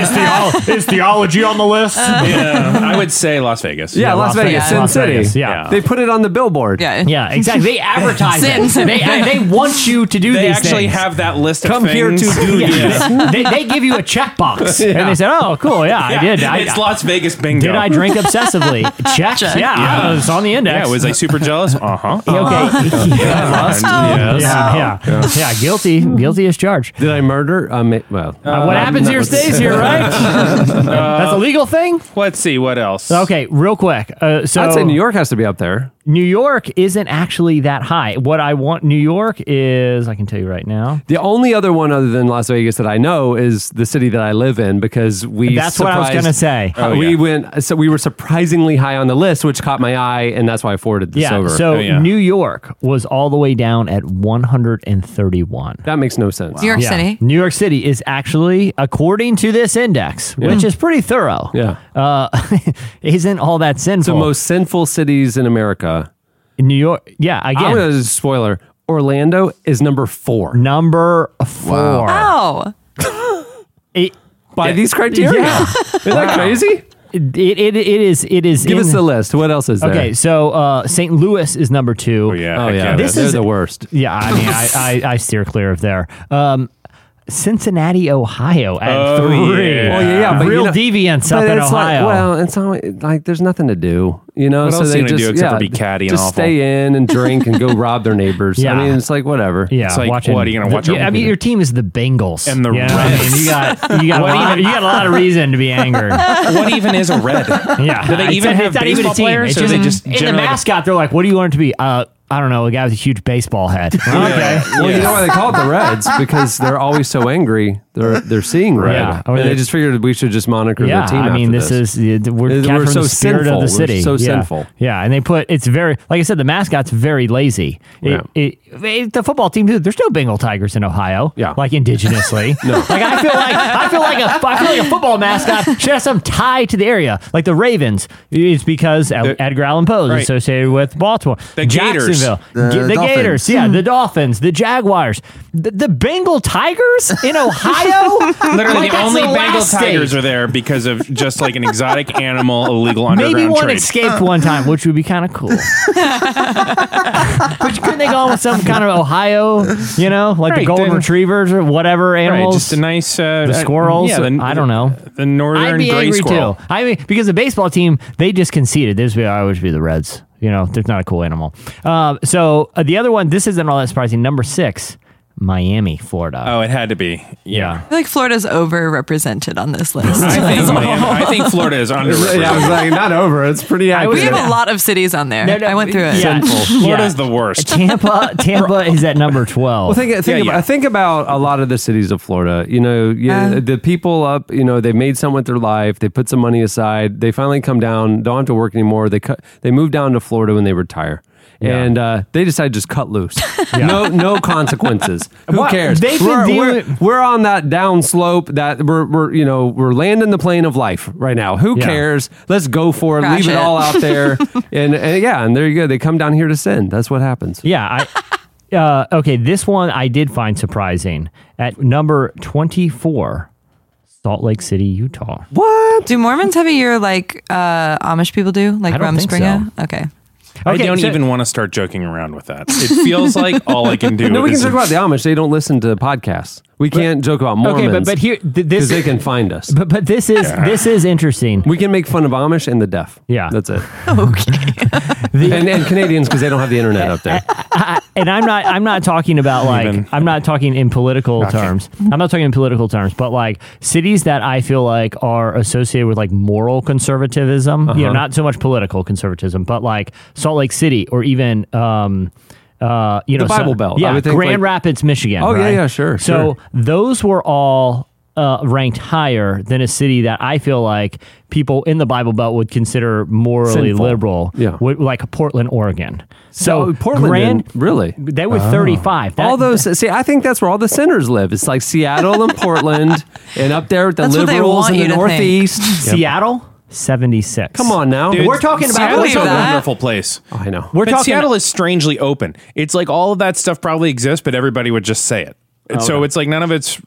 Is, theo- is theology on the list? yeah, I would say Las Vegas. yeah, Las, Vegas, Sin Las City. Vegas, yeah. they put it on the billboard. Yeah. Yeah, exactly. They advertise it. City. They, they want you to do They these actually things. have that list of Come here to things. do Yeah. they, they give you a checkbox, and they said, "Oh, cool, yeah, I did. I, it's Las Vegas bingo. did I drink obsessively? Check. Check. Yeah, Yeah. it's on the index. Yeah, was I super jealous? Uh huh. okay? yeah, Yes. yeah, yeah, yeah, Guilty, guilty as charged. Did I murder? Um, it- well, Uh, what happens here stays here, right? That's a legal thing. Let's see what else. Okay, real quick. Uh, so I'd say New York has to be up there. New York isn't actually that high. What I want New York is, I can tell you right now. The only other one other than Las Vegas that I know is the city that I live in because we. That's what I was surprised- gonna say. Uh, Oh, we yeah. went, so we were surprisingly high on the list, which caught my eye, and that's why I forwarded this Yeah. over. So Oh, yeah. New York was all the way down at 131. that makes no sense. New York Yeah. City. New York City is actually, according to this index, which is pretty thorough, Yeah. uh, isn't all that sinful. The sinful. most sinful cities in America. New York, yeah. I'm gonna spoiler. Orlando is number four number four. Oh, It, by these criteria. Yeah. Isn't that crazy? It, it, it is. It is. Give in- us the list. What else is there? Okay, so uh, St. Louis is number two. Oh yeah. Oh yeah, This they're is- the worst. Yeah, I mean, I, I, I steer clear of there. Um, Cincinnati, Ohio at Oh, three. yeah. Well, yeah, yeah, but real you know- deviants But up in it's like, Ohio. well, it's always, like there's nothing to do, you know. What so else they just do except yeah, for be catty and just awful? stay in and drink and go rob their neighbors. Yeah. I mean, it's like whatever. yeah, It's like, watching, what, are you gonna watch the- a- I mean, your team is the Bengals And the you know? I Reds. mean, you got you got a What lot, even- you got a lot of reason to be angered. what even is a red? Yeah, Do they even not- have it's not even a baseball team. players, It's or they just, just in the mascot. They're like, "What do you want it to be?" Uh, I don't know, a guy with a huge baseball head. okay, Well, you know why they call it the Reds because they're always so angry. They're they're seeing red, Yeah. and they just figured we should just monitor yeah, their team. I mean, after this, is we're, We're so the spirit sinful. of We're the city. so yeah. sinful. Yeah, and they put it's very like I said, the mascot's very lazy. It- Yeah. it- it- the football team too. There's no Bengal Tigers in Ohio. Yeah. like indigenously. no, like I feel like I feel like a I feel like a football mascot should have some tie to the area. Like the Ravens, it's because Ed- Edgar Allan Poe is Right. associated with Baltimore. The Gators. Jacksonville, The the Dolphins. Gators, yeah, hmm. the Dolphins, the Jaguars, the, the Bengal Tigers in Ohio. Literally, Like, the only Bengal tigers are there because of just like an exotic animal, illegal underground Maybe one trade. escaped one time, which would be kind of cool. but couldn't they go with some kind of Ohio, you know, like the Right, golden then- retrievers or whatever Right, animals? just a nice uh, the uh, squirrels. Yeah, the, I don't know. The northern I'd be gray angry squirrel. too. I mean, because the baseball team they just conceded. This would always be the Reds. You know, there's not a cool animal. Um, so uh, the other one, this isn't all that surprising. Number six, Miami, Florida. Oh, it had to be. Yeah. I feel like Florida's overrepresented on this list. I think Miami, I think Florida is underrepresented. yeah, I was like, not over. It's pretty accurate. we have a lot of cities on there. No, no, I went through it. yeah. Florida's Yeah. the worst. Tampa, Tampa is at number twelve. Well, think think Yeah, about yeah. think about a lot of the cities of Florida. You know, yeah, Uh. the people up. You know, they've made some with their life. They put some money aside. They finally come down. Don't have to work anymore. They cut. They move down to Florida when they retire. And uh, they decide to just cut loose. No, no consequences. Who What? cares? They've been we're, dealing- we're, we're on that down slope. That we're, we're you know we're landing the plane of life right now. Who Yeah. cares? Let's go for it. Crash Leave it, it. all out there. and, and yeah, and there you go. They come down here to sin. That's what happens. Yeah, I Uh, okay, this one I did find surprising. At number 24, Salt Lake City, Utah. What? Do Mormons have a year like uh, Amish people do? Like I don't think Rumspringa? Okay. I Okay, don't so- even want to start joking around with that. It feels like all I can do. No, we can is talk about the Amish. They don't listen to podcasts. We can't joke about Mormons. Okay, but- but here- th- this- because they can find us. But but this is this is interesting. We can make fun of Amish and the deaf. Yeah, that's it. Okay. and, and Canadians because they don't have the internet up there. I- and I'm not I'm not talking about like Even. I'm not talking in political Okay. terms. I'm not talking in political terms, but like cities that I feel like are associated with like moral conservatism. You know, Uh-huh. not so much political conservatism, but like Salt Lake City or even um uh you The know Bible so- Belt. I Yeah, would think, Grand like- Rapids, Michigan. Oh, yeah, right? yeah, sure, So sure. those were all uh, ranked higher than a city that I feel like people in the Bible Belt would consider morally Sinful. liberal, Yeah. would- like Portland, Oregon. So, So Portland, Grand, really? they were 35. That- all those. See, I think that's where all the sinners live. It's like Seattle and Portland, and up there with the That's liberals in the to think. northeast. Seattle, 76. Come on now. Dude, we're talking about Seattle's we're a talking- wonderful place. Oh, I know. We're But talking- Seattle is strangely open. It's like all of that stuff probably exists, but everybody would just say it. And Oh, so it's like none of it's.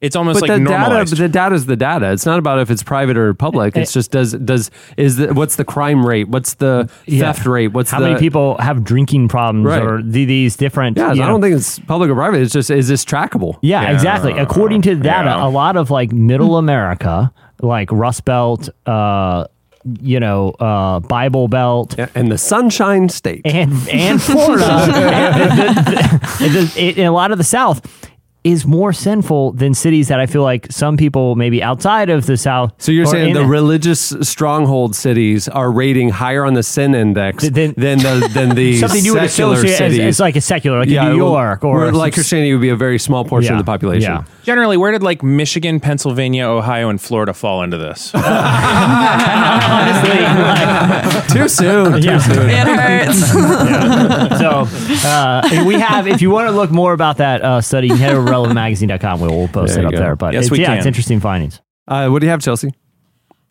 It's almost but like the data, normalized. but the data is the data. It's not about if it's private or public. It's eh. just does does is the, what's the crime rate? What's the Yeah. theft rate? What's how the, many people have drinking problems Right. or the, these different? Yeah, I you know- don't think it's public or private. It's just is this trackable? Yeah, exactly. According to data, yeah. a lot of like middle America, like Rust Belt, uh, you know, uh, Bible Belt, and the Sunshine State, and and Florida, and in a lot of the South is more sinful than cities that I feel like some people maybe outside of the South. So you're saying the it- religious stronghold cities are rating higher on the sin index than the than the something you would secular associate as, cities. as like a secular, like in Yeah, New well, York, or where, like Christianity would be a very small portion Yeah, of the population. yeah. Generally, where did like Michigan, Pennsylvania, Ohio, and Florida fall into this? Too soon. Too Yeah. soon. It hurts. Yeah. So uh, we have, if you want to look more about that uh, study, you can head over to relevantmagazine.com. We'll, we'll post There it up go. there. But Yes, it's, we yeah, can. it's interesting findings. Uh, what do you have, Chelsea?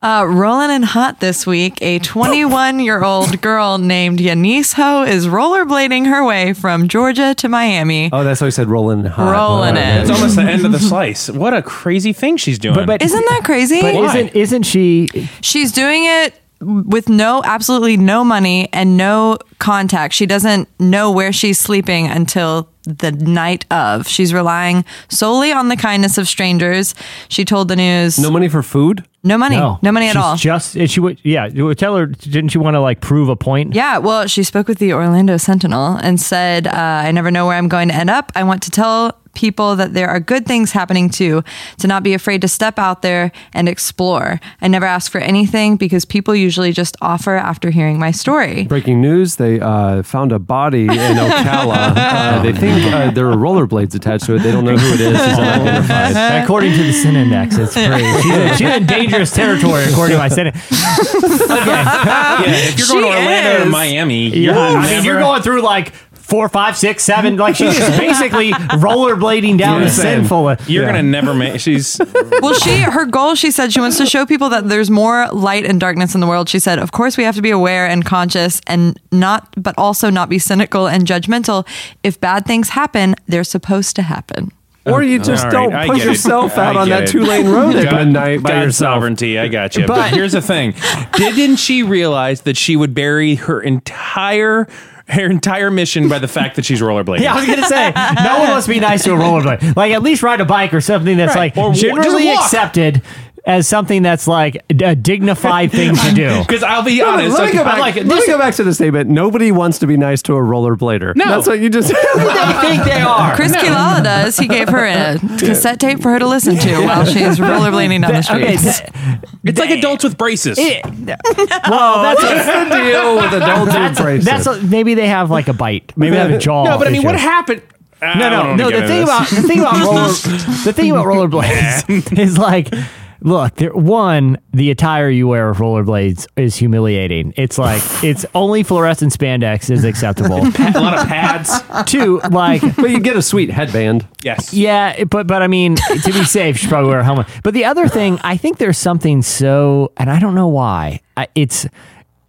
Uh, rolling in hot this week, a 21 year old girl named Yanis Ho is rollerblading her way from Georgia to Miami. Oh, that's why we said rolling hot. Rolling it. It's almost the end of the slice. What a crazy thing she's doing. But, but Isn't that crazy? But isn't isn't she? She's doing it with no, absolutely no money and no contact. She doesn't know where she's sleeping until the night of. She's relying solely on the kindness of strangers. She told the news No money for food? no money, no, money at She's all. Just and she would, yeah. You would tell her, didn't she want to like prove a point? Yeah, well, she spoke with the Orlando Sentinel and said, uh, I never know where I'm going to end up. I want to tell people that there are good things happening too, to not be afraid to step out there and explore. I never ask for anything because people usually just offer after hearing my story. Breaking news: They uh, found a body in Ocala. uh, they think uh, there are rollerblades attached to it. They don't know who it is. It's unidentified. According to the Sin Index, it's pretty. She's, in- she's in dangerous territory, according to my Sin. yeah, if you're going to She Orlando or is. Miami, you're I mean, you're going through like four, five, six, seven. Like she's just basically rollerblading down Yeah. the sinful. You're gonna never make. She's well, she her goal, she said she wants to show people that there's more light and darkness in the world. She said, of course, we have to be aware and conscious and not, but also not be cynical and judgmental. If bad things happen, they're supposed to happen. Or you just All right, don't I push get it. yourself out on that it. two lane road at midnight by God yourself. sovereignty. I got you. But, But- here's the thing: didn't she realize that she would bury her entire her entire mission by the fact that she's rollerblading? Yeah, I was gonna say no one wants to be nice to a rollerblade. Like at least ride a bike or something that's Right. like Or wa- generally walk. accepted as something that's like a dignified thing to do. Because I'll be Let honest, let me like, go back. like, let me go back to the statement. Nobody wants to be nice to a rollerblader. No. that's what you just. they think they are. Chris Quilala does. He gave her a cassette tape for her to listen to while she's rollerblading down the Okay, streets. th- it's like adults with braces. it- well, that's What's the deal with adults with braces? that's a, maybe they have like a bite. Maybe they have a jaw. no, but I mean, what happened? No, no, no. The thing about the thing about roller, the thing about rollerblades is like, look, there, one, the attire you wear with rollerblades is humiliating. It's like it's only fluorescent spandex is acceptable. a lot of pads. Two, like. but you get a sweet headband. Yes. Yeah, but but I mean, to be safe, you should probably wear a helmet. But the other thing, I think there's something so, and I don't know why. It's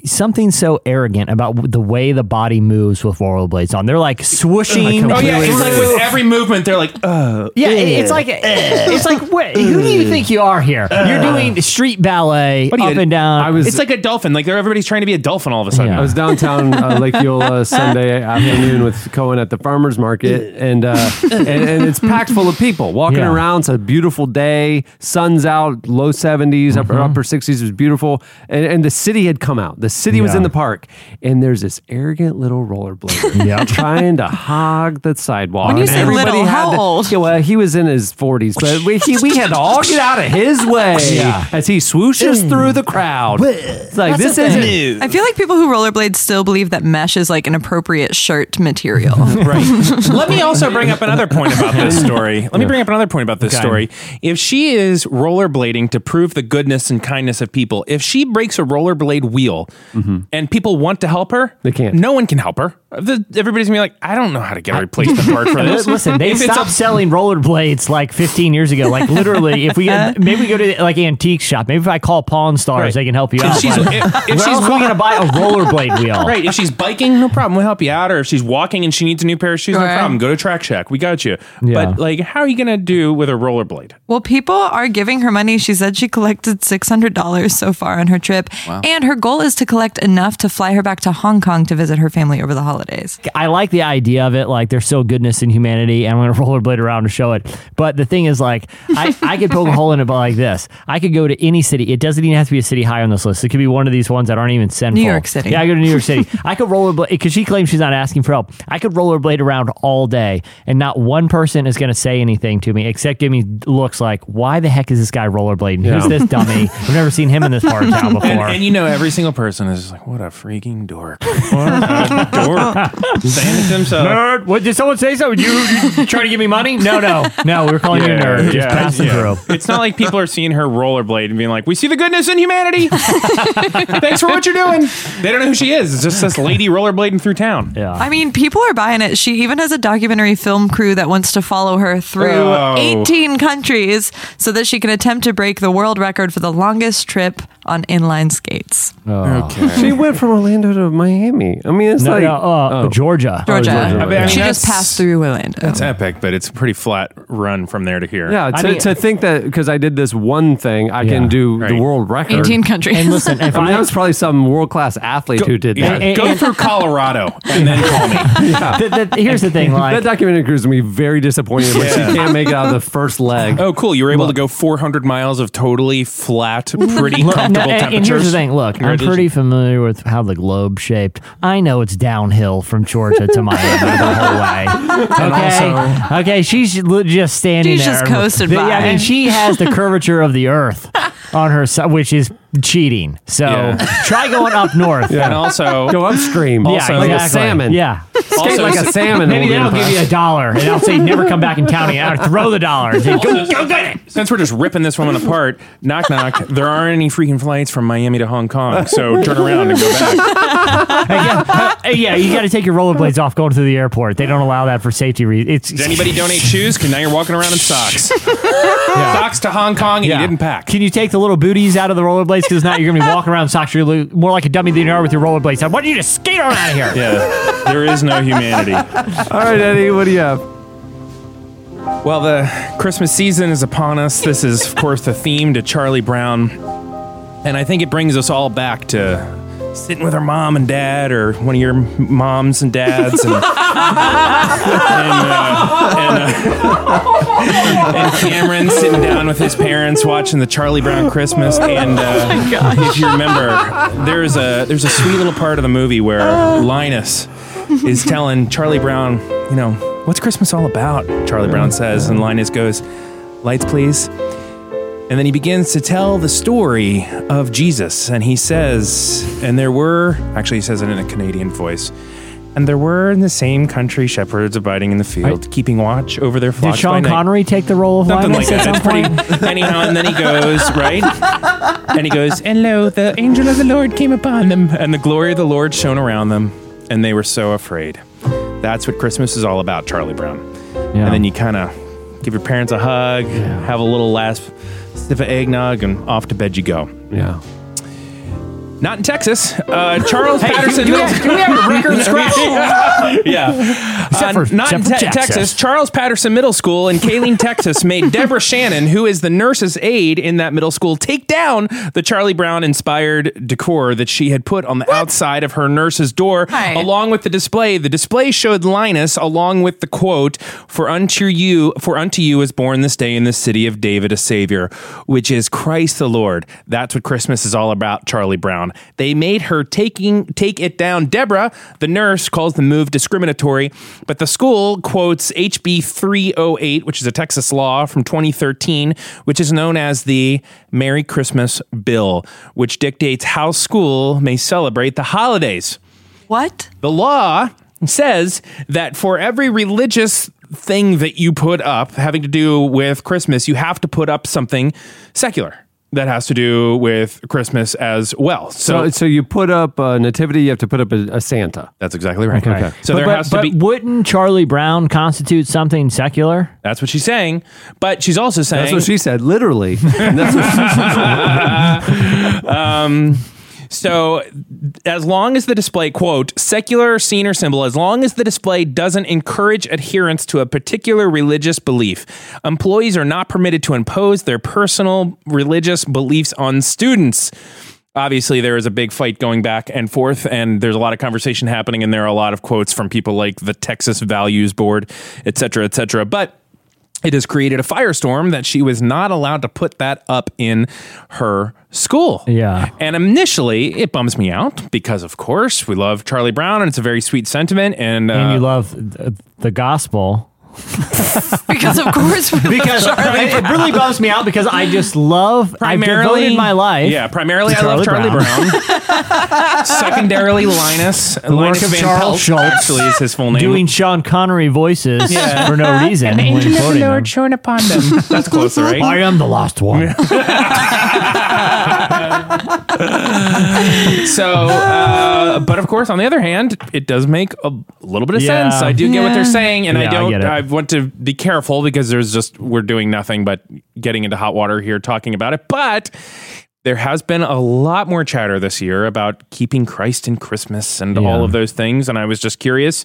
something so arrogant about the way the body moves with rollerblades on. They're like swooshing. Oh yeah, it's like with every movement, they're like, oh Yeah, it- it's like it's like wait, who do you think you are here? You're doing street ballet What do up you- and down. I was- it's like a dolphin. Like they're everybody's trying to be a dolphin all of a sudden. Yeah. I was downtown uh, Lake Eola Sunday afternoon with Cohen at the farmers market, and, uh, and and it's packed full of people walking Yeah. around. It's a beautiful day, sun's out, low 70s, upper Mm-hmm. upper sixties. It was beautiful, and, and the city had come out. The city was Yeah. in the park, and there's this arrogant little rollerblader Yep. trying to hog the sidewalk. When you And say everybody little, had how to- old? Yeah, well, he was in his 40s, but we, he, we had to all get out of his way Yeah. as he swooshes through the crowd. It's like That's this isn't. thing. I feel like people who rollerblade still believe that mesh is like an appropriate shirt material. Right. Let me also bring up another point about this story. Let me bring up another point about this Okay. story. If she is rollerblading to prove the goodness and kindness of people, if she breaks a rollerblade wheel Mm-hmm. and people want to help her, They can't. No one can help her. The- Everybody's gonna be like, I don't know how to get a replacement part for this. Listen, they If stopped a- selling rollerblades like 15 years ago. Like literally, if we maybe we go to like antique shop, maybe if I call Pawn Stars, Right. they can help you If out. she's- But if- if where she's else are we gonna buy a rollerblade wheel? Right. If she's biking, no problem. We'll help you out. Or if she's walking and she needs a new pair of shoes, no problem. Go to Track Shack. We got you. Yeah. But like, how are you gonna do with a rollerblade? well, people are giving her money. She said she collected $600 so far on her trip. And her goal is to collect enough to fly her back to Hong Kong to visit her family over the holidays. I like the idea of it. Like there's still goodness in humanity, and I'm going to rollerblade around to show it. But the thing is, like, I, I could poke a hole in it, but like this, I could go to any city. It doesn't even have to be a city high on this list. It could be one of these ones that aren't even sinful. New York City. Yeah, I go to New York City. I could rollerblade because she claims she's not asking for help. I could rollerblade around all day, and not one person is going to say anything to me except give me looks like, "Why the heck is this guy rollerblading? Who's this dummy? I've never seen him in this part of town before." And, and you know, every single person is just like, what a freaking dork. What a dork. Saying it to himself. Nerd. What did someone say so? You, you trying to give me money? No, no, no. We're calling you a nerd. Just passing through. It's not like people are seeing her rollerblade and being like, "We see the goodness in humanity. Thanks for what you're doing." They don't know who she is. It's just this lady rollerblading through town. Yeah. I mean, people are buying it. She even has a documentary film crew that wants to follow her through Oh. 18 countries so that she can attempt to break the world record for the longest trip on inline skates. Oh. She went from Orlando to Miami. I mean, it's No, like no, uh, oh. Georgia. Georgia. Georgia. I mean, she that's- just passed through Orlando. That's epic, but it's a pretty flat run from there to here. Yeah, I to, mean- to think that because I did this one thing, I Yeah, can do right. the world record. 18 countries. And listen, if I mean, I, that was probably some world class athlete who did Yeah, that. And- go and- through Colorado and then call me. the, the, here's the thing, like that documentary crew is gonna be very disappointed when Yeah. she can't make it out of the first leg. Oh, cool! You were able to go 400 miles of totally flat, pretty comfortable no, and, temperatures. and here's the thing. Look, I'm Congratulations. pretty familiar with how the globe shaped. I know it's downhill from Georgia to Miami the whole way. Okay, okay. She's li- just standing She's there. just coasting The- I mean, she has the curvature of the Earth on her side, which is cheating. So Yeah. try going up north. And also, Go upstream. Yeah, like a exactly. salmon. Yeah. Skate Also- like a salmon. Maybe old they'll give you a dollar, and I'll say never come back in county. I'll throw the dollar. Say, go, go get it. since we're just ripping this woman apart, knock knock. There aren't any freaking flights from Miami to Hong Kong, so turn around and go back. Hey, uh, yeah, you got to take your rollerblades off going through the airport. They don't allow that for safety reasons. It's Did anybody donate shoes? Because now you're walking around in socks. Socks to Hong Kong, and Yeah. you didn't pack. Can you take the little booties out of the rollerblades? Because now you're going to be walking around in socks. You're more like a dummy than you are with your rollerblades. Why don't you just skate on out of here? Yeah, there is no humanity. All right, Eddie, what do you have? Well, the Christmas season is upon us. This is, of course, the theme to Charlie Brown. And I think it brings us all back to sitting with her mom and dad, or one of your moms and dads, and, and, uh, and, uh, and Cameron sitting down with his parents watching the Charlie Brown Christmas. And uh, if you remember, there's a there's a sweet little part of the movie where Linus is telling Charlie Brown, you know, what's Christmas all about? Charlie Brown says, and Linus goes, lights, please. And then he begins to tell the story of Jesus. And he says, and there were, actually, he says it in a Canadian voice, and there were in the same country shepherds abiding in the field, keeping watch over their Did flocks. Sean by night. Connery take the role of Something like that. at It's pretty. Anyhow, and then he goes right, and he goes, "And lo, the angel of the Lord came upon them, and the glory of the Lord shone around them, and they were so afraid." That's what Christmas is all about, Charlie Brown. Yeah. And then you kind of give your parents a hug, have a little last sip of eggnog, and off to bed you go. Yeah. Not in Texas. Uh, Charles Hey, Patterson. do we Middle- have- do we have a record scratch? yeah. Except Uh, for- not in except for Te- Texas. Texas. Charles Patterson Middle School in Killeen, Texas, made Deborah Shannon, who is the nurse's aide in that middle school, take down the Charlie Brown inspired decor that she had put on the outside of her nurse's door, Hi. along with the display. The display showed Linus along with the quote, "For unto you, for unto you is born this day in the city of David a Savior, which is Christ the Lord." That's what Christmas is all about, Charlie Brown. They made her taking take it down. Deborah, the nurse, calls the move discriminatory, but the school quotes HB 308, which is a Texas law from 2013, which is known as the Merry Christmas Bill, which dictates how school may celebrate the holidays. What? The law says that for every religious thing that you put up having to do with Christmas, you have to put up something secular that has to do with Christmas as well. So, So, so you put up a nativity, you have to put up a, a Santa. that's exactly right. Okay. So but, there but- has to but be. Wouldn't Charlie Brown constitute something secular? That's what she's saying. But she's also saying. That's what she said, literally. That's what- um, so, as long as the display, quote, secular scene or symbol, as long as the display doesn't encourage adherence to a particular religious belief, employees are not permitted to impose their personal religious beliefs on students. Obviously, there is a big fight going back and forth, and there's a lot of conversation happening, and there are a lot of quotes from people like the Texas Values Board, et cetera, et cetera. But it has created a firestorm that she was not allowed to put that up in her school. Yeah. And initially, it bums me out because, of course, we love Charlie Brown and it's a very sweet sentiment. And, uh, and you love the gospel. Because of course we Because Charlie it, it really bums me out because I just love. I've primarily devoted my life. Yeah, primarily I love Charlie Charlie Brown. Secondarily, Linus. The work Linus of Van Charles Pelt Schulz actually is his full name. doing Sean Connery voices Yeah. for no reason. An angel of the Lord them. shone upon them. That's closer, right? I am the last one. so, uh, but of course, on the other hand, it does make a little bit of Yeah. sense. I do get what they're saying, and I Yeah, I don't. get it. I, want to be careful because there's just we're doing nothing but getting into hot water here talking about it. But there has been a lot more chatter this year about keeping Christ in Christmas and Yeah. all of those things, and I was just curious.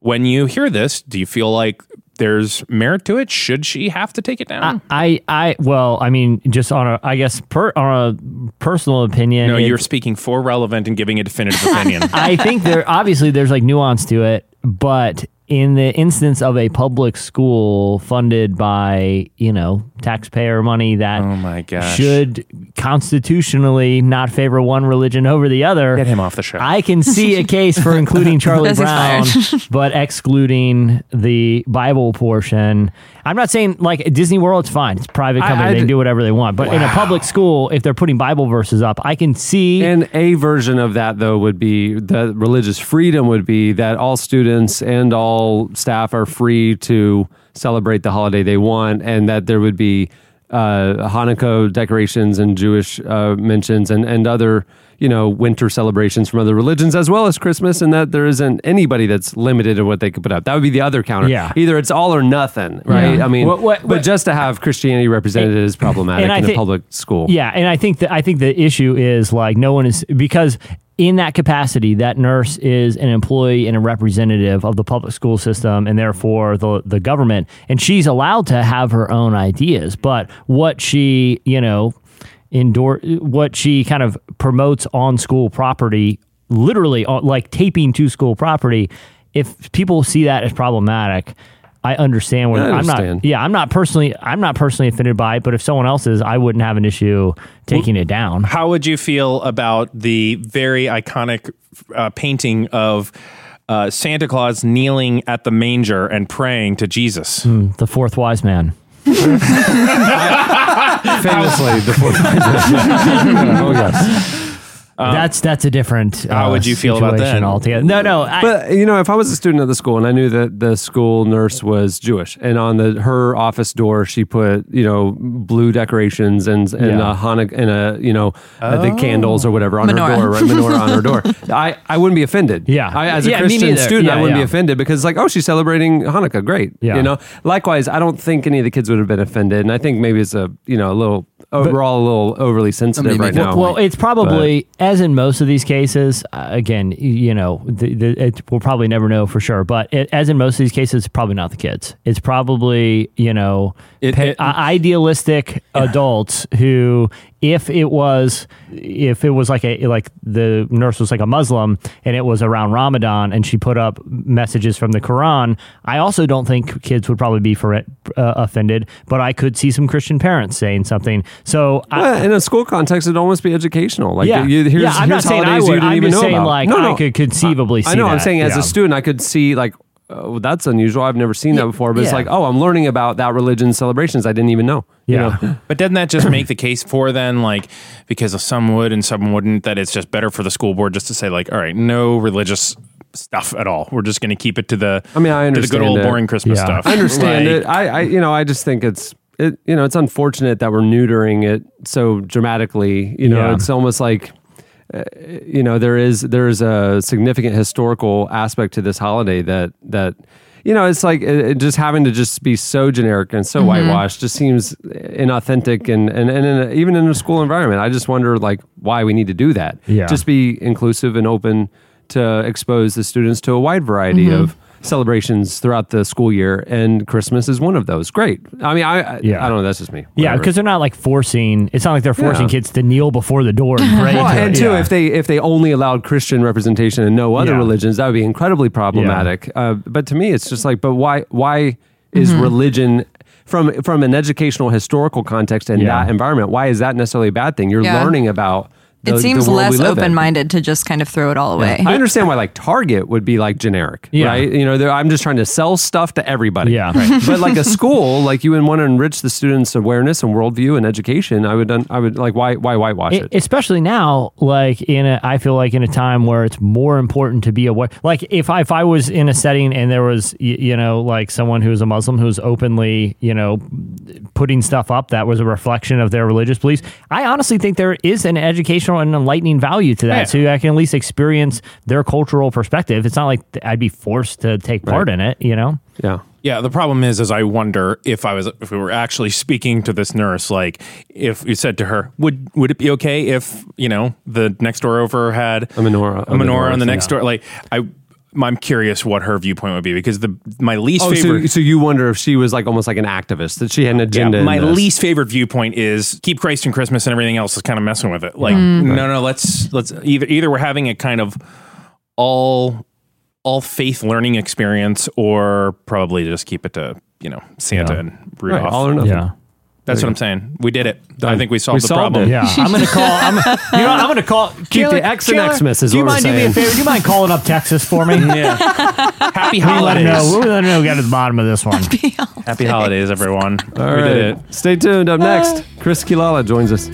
When you hear this, do you feel like there's merit to it? Should she have to take it down? I, I, well, I mean, just on a, I guess, per, on a personal opinion. no, you're speaking for relevant and giving a definitive opinion. I think there obviously there's like nuance to it, but in the instance of a public school funded by you know taxpayer money that oh my gosh. should constitutionally not favor one religion over the other, Get him off the show. I can see a case for including Charlie Brown, but excluding the Bible portion. I'm not saying like Disney World, it's fine. It's a private company; I they can d- do whatever they want. But in a public school, if they're putting Bible verses up, I can see. And a version of that, though, would be the religious freedom would be that all students and all staff are free to celebrate the holiday they want, and that there would be uh, Hanukkah decorations and Jewish uh, mentions and, and other, you know, winter celebrations from other religions, as well as Christmas, and that there isn't anybody that's limited in what they could put up. That would be the other counter. Yeah. Either it's all or nothing, right? Yeah. I mean, What- what- but what- just to have Christianity represented is problematic and in a public school. Yeah, and I think that I think the issue is like no one is because in that capacity, that nurse is an employee and a representative of the public school system and therefore the the government, and she's allowed to have her own ideas. But what she, you know, endorse what she kind of promotes on school property, literally on, like taping to school property. If people see that as problematic. I understand where I I'm not. Yeah, I'm not personally. I'm not personally offended by it. But if someone else is, I wouldn't have an issue taking it down. How would you feel about the very iconic uh, painting of uh, Santa Claus kneeling at the manger and praying to Jesus? Hmm, the fourth wise man. Famously, the fourth. wise man. oh yes. That's that's a different. how uh, would you feel about that? Altogether. No, no. I, But you know, if I was a student at the school and I knew that the school nurse was Jewish, and on the her office door she put you know blue decorations and and Yeah. a Hanukkah and a you know uh, the candles or whatever on Menorah. her door, right? Menorah on her door. I, I wouldn't be offended. Yeah. I, as a Yeah, Christian neither. student, I wouldn't yeah. be offended because like oh she's celebrating Hanukkah, great. Yeah. You know. Likewise, I don't think any of the kids would have been offended, and I think maybe it's a you know a little oh, we're all a little overly sensitive right now. Well, it's probably as in most of these cases. Uh, again, you know, the, the, it, we'll probably never know for sure. But it, as in most of these cases, it's probably not the kids. It's probably you know pa- uh, idealistic adults who, if it was, if it was like a like the nurse was like a Muslim and it was around Ramadan and she put up messages from the Quran, I also don't think kids would probably be for it, uh, offended. But I could see some Christian parents saying something. So I, in a school context, it'd almost be educational. Like, Yeah. you, here's, Yeah, I'm not here's saying I holidays you would. didn't I'm even just know saying, about. like, no, no. I could conceivably I see know. I'm that. saying as Yeah. a student, I could see like, oh, that's unusual. I've never seen that before. But it's like, oh, I'm learning about that religion's celebrations. I didn't even know. You know? But doesn't that just make the case for then, like, because some would and some wouldn't, that it's just better for the school board just to say, like, all right, no religious stuff at all. We're just going to keep it to the, I mean, I to the good old it. boring Christmas stuff. I understand Like, it. I, I, you know, I just think it's, it, you know, it's unfortunate that we're neutering it so dramatically. You know, Yeah. it's almost like, uh, you know, there is there is a significant historical aspect to this holiday that that. You know, it's like it, it just having to just be so generic and so Mm-hmm. Mhm. whitewashed just seems inauthentic and and, and in a, even in a school environment. I just wonder like why we need to do that. Yeah. Just be inclusive and open to expose the students to a wide variety Mhm. of celebrations throughout the school year, and Christmas is one of those. Great. I mean, I I, Yeah. I don't know. That's just me. Yeah, because they're not like forcing. It's not like they're forcing Yeah. kids to kneel before the door and pray. Well, to and it. two, Yeah. if they if they only allowed Christian representation and no other Yeah. religions, that would be incredibly problematic. Uh, but to me, it's just like, but why why is Mhm. religion from from an educational historical context and Yeah. that environment? Why is that necessarily a bad thing? You're Yeah. learning about. The, it seems the world less open minded to just kind of throw it all away. I understand why like Target would be like generic, Yeah. right? You know, I'm just trying to sell stuff to everybody. Yeah. but like a school, like you would want to enrich the students' awareness and worldview and education. I would, I would like why why whitewash E- it? especially now, like in a, I feel like in a time where it's more important to be aware. Like if I, if I was in a setting and there was, y- you know, like someone who's a Muslim who's openly, you know, putting stuff up that was a reflection of their religious beliefs, I honestly think there is an educational and enlightening value to that. Yeah. So I can at least experience their cultural perspective. It's not like I'd be forced to take part in it, you know? Yeah. Yeah, the problem is, is I wonder if I was, if we were actually speaking to this nurse, like if you said to her, would would it be okay if you know the next door over had a menorah, a menorah on the next yeah. door? Like I, I'm curious what her viewpoint would be because the my least Oh, favorite. so you wonder if she was like almost like an activist that she had an agenda. Yeah, in my this. least favorite viewpoint is keep Christ and Christmas and everything else is kind of messing with it. Like, Mm. no, no, let's let's either either we're having a kind of all all faith learning experience, or probably just keep it to you know Santa Yeah. and Rudolph. Right, all or nothing. Yeah. That's what you I'm saying. We did it. I think we solved We the solved problem. it. Yeah, I'm gonna call. I'm, you know, I'm gonna call. Keep the Chandler- X in Chandler, Xmas is Do you what we're mind doing me a saying. favor? Do you mind calling up Texas for me? Yeah. Happy We let holidays. him know. We let him know. We got to the bottom of this one. Happy holidays, everyone. All we right. did it. Stay tuned. Up next, Chris Quilala joins us.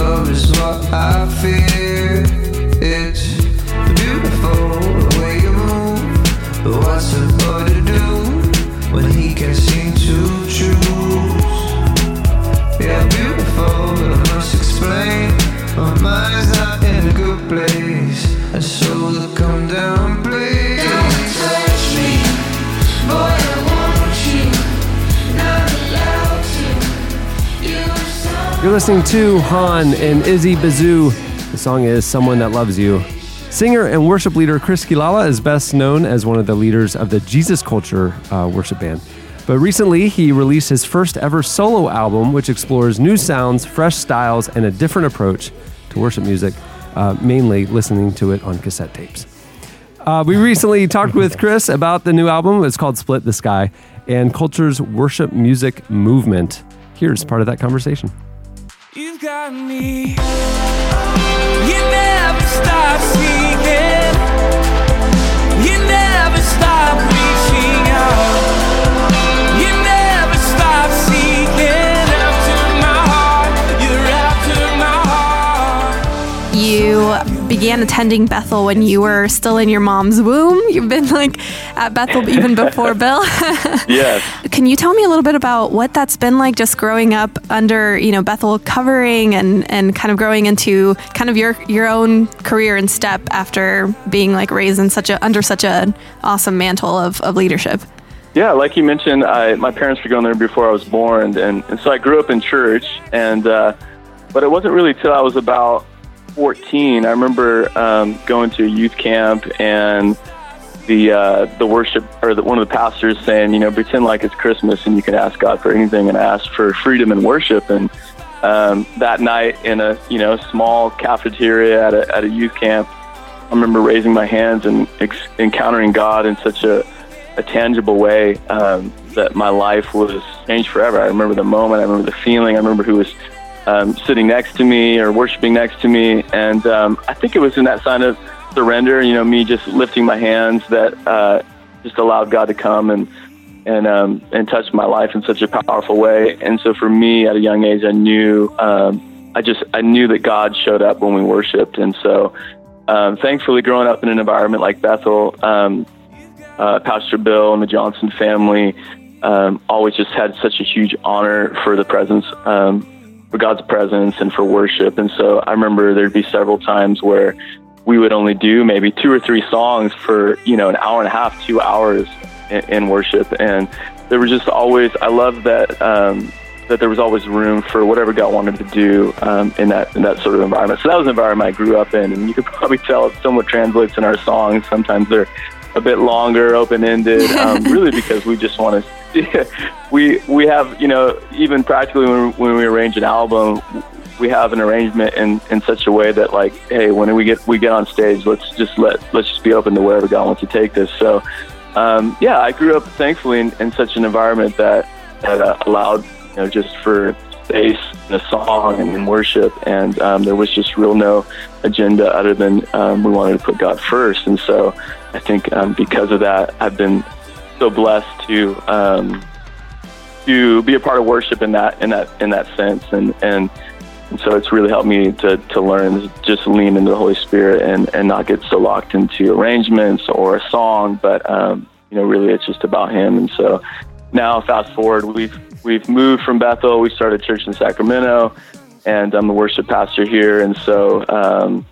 Love is what I fear. You're listening to Honne and Izzy Bizu. The song is Someone That Loves You. Singer and worship leader Chris Quilala is best known as one of the leaders of the Jesus Culture uh, worship band. But recently, he released his first ever solo album, which explores new sounds, fresh styles, and a different approach to worship music, uh, mainly listening to it on cassette tapes. Uh, we recently talked with Chris about the new album. It's called Split the Sky and Culture's worship music movement. Here's part of that conversation. You've got me. You never stop began attending Bethel when you were still in your mom's womb. You've been like at Bethel even before Bill. Yes. Can you tell me a little bit about what that's been like just growing up under, you know, Bethel covering and, and kind of growing into kind of your your own career and step after being like raised in such a under such an awesome mantle of, of leadership? Yeah, like you mentioned, I, my parents were going there before I was born, and, and so I grew up in church. And uh, but it wasn't really till I was about 14. I remember um, going to a youth camp and the uh, the worship or the, one of the pastors saying, you know, pretend like it's Christmas and you can ask God for anything, and I asked for freedom and worship. And um, that night in a you know small cafeteria at a, at a youth camp, I remember raising my hands and ex- encountering God in such a, a tangible way um, that my life was changed forever. I remember the moment, I remember the feeling, I remember who was um, sitting next to me or worshiping next to me, and um, I think it was in that sign of surrender, you know, me just lifting my hands that uh, just allowed God to come and and um, and touch my life in such a powerful way. And so for me, at a young age, I knew um, I just I knew that God showed up when we worshipped, and so um, thankfully, growing up in an environment like Bethel, um, uh, Pastor Bill and the Johnson family um, always just had such a huge honor for the presence, um, for God's presence, and for worship. And so I remember there'd be several times where we would only do maybe two or three songs for you know an hour and a half, two hours in, in worship, and there was just always. I love that. Um, that there was always room for whatever God wanted to do um, in that in that sort of environment. So that was the environment I grew up in, and you could probably tell it somewhat translates in our songs. Sometimes they're a bit longer, open ended, um, really because we just want to. we we have you know even practically when, when we arrange an album, we have an arrangement in, in such a way that like hey when we get we get on stage let's just let let's just be open to wherever God wants to take this. So um, yeah, I grew up thankfully in, in such an environment that that uh, allowed you know, just for space and a song and, and worship. And um, there was just real no agenda other than um, we wanted to put God first. And so I think um, because of that, I've been so blessed to um, to be a part of worship in that in that in that sense. And and, and so it's really helped me to, to learn just lean into the Holy Spirit and, and not get so locked into arrangements or a song, but um, you know, really it's just about Him. And so now, fast forward, we've we've moved from Bethel. We started church in Sacramento, and I'm the worship pastor here. And so, um,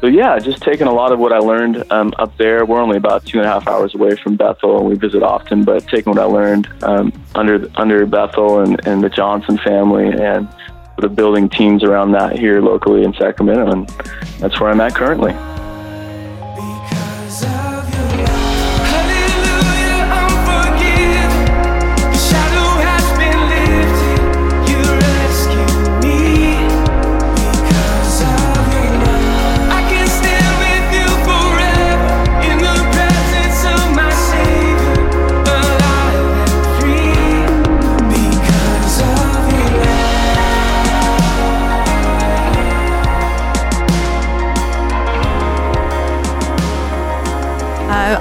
so yeah, just taking a lot of what I learned um, up there. We're only about two and a half hours away from Bethel, and we visit often. But taking what I learned um, under under Bethel and, and the Johnson family, and the building teams around that here locally in Sacramento, and that's where I'm at currently.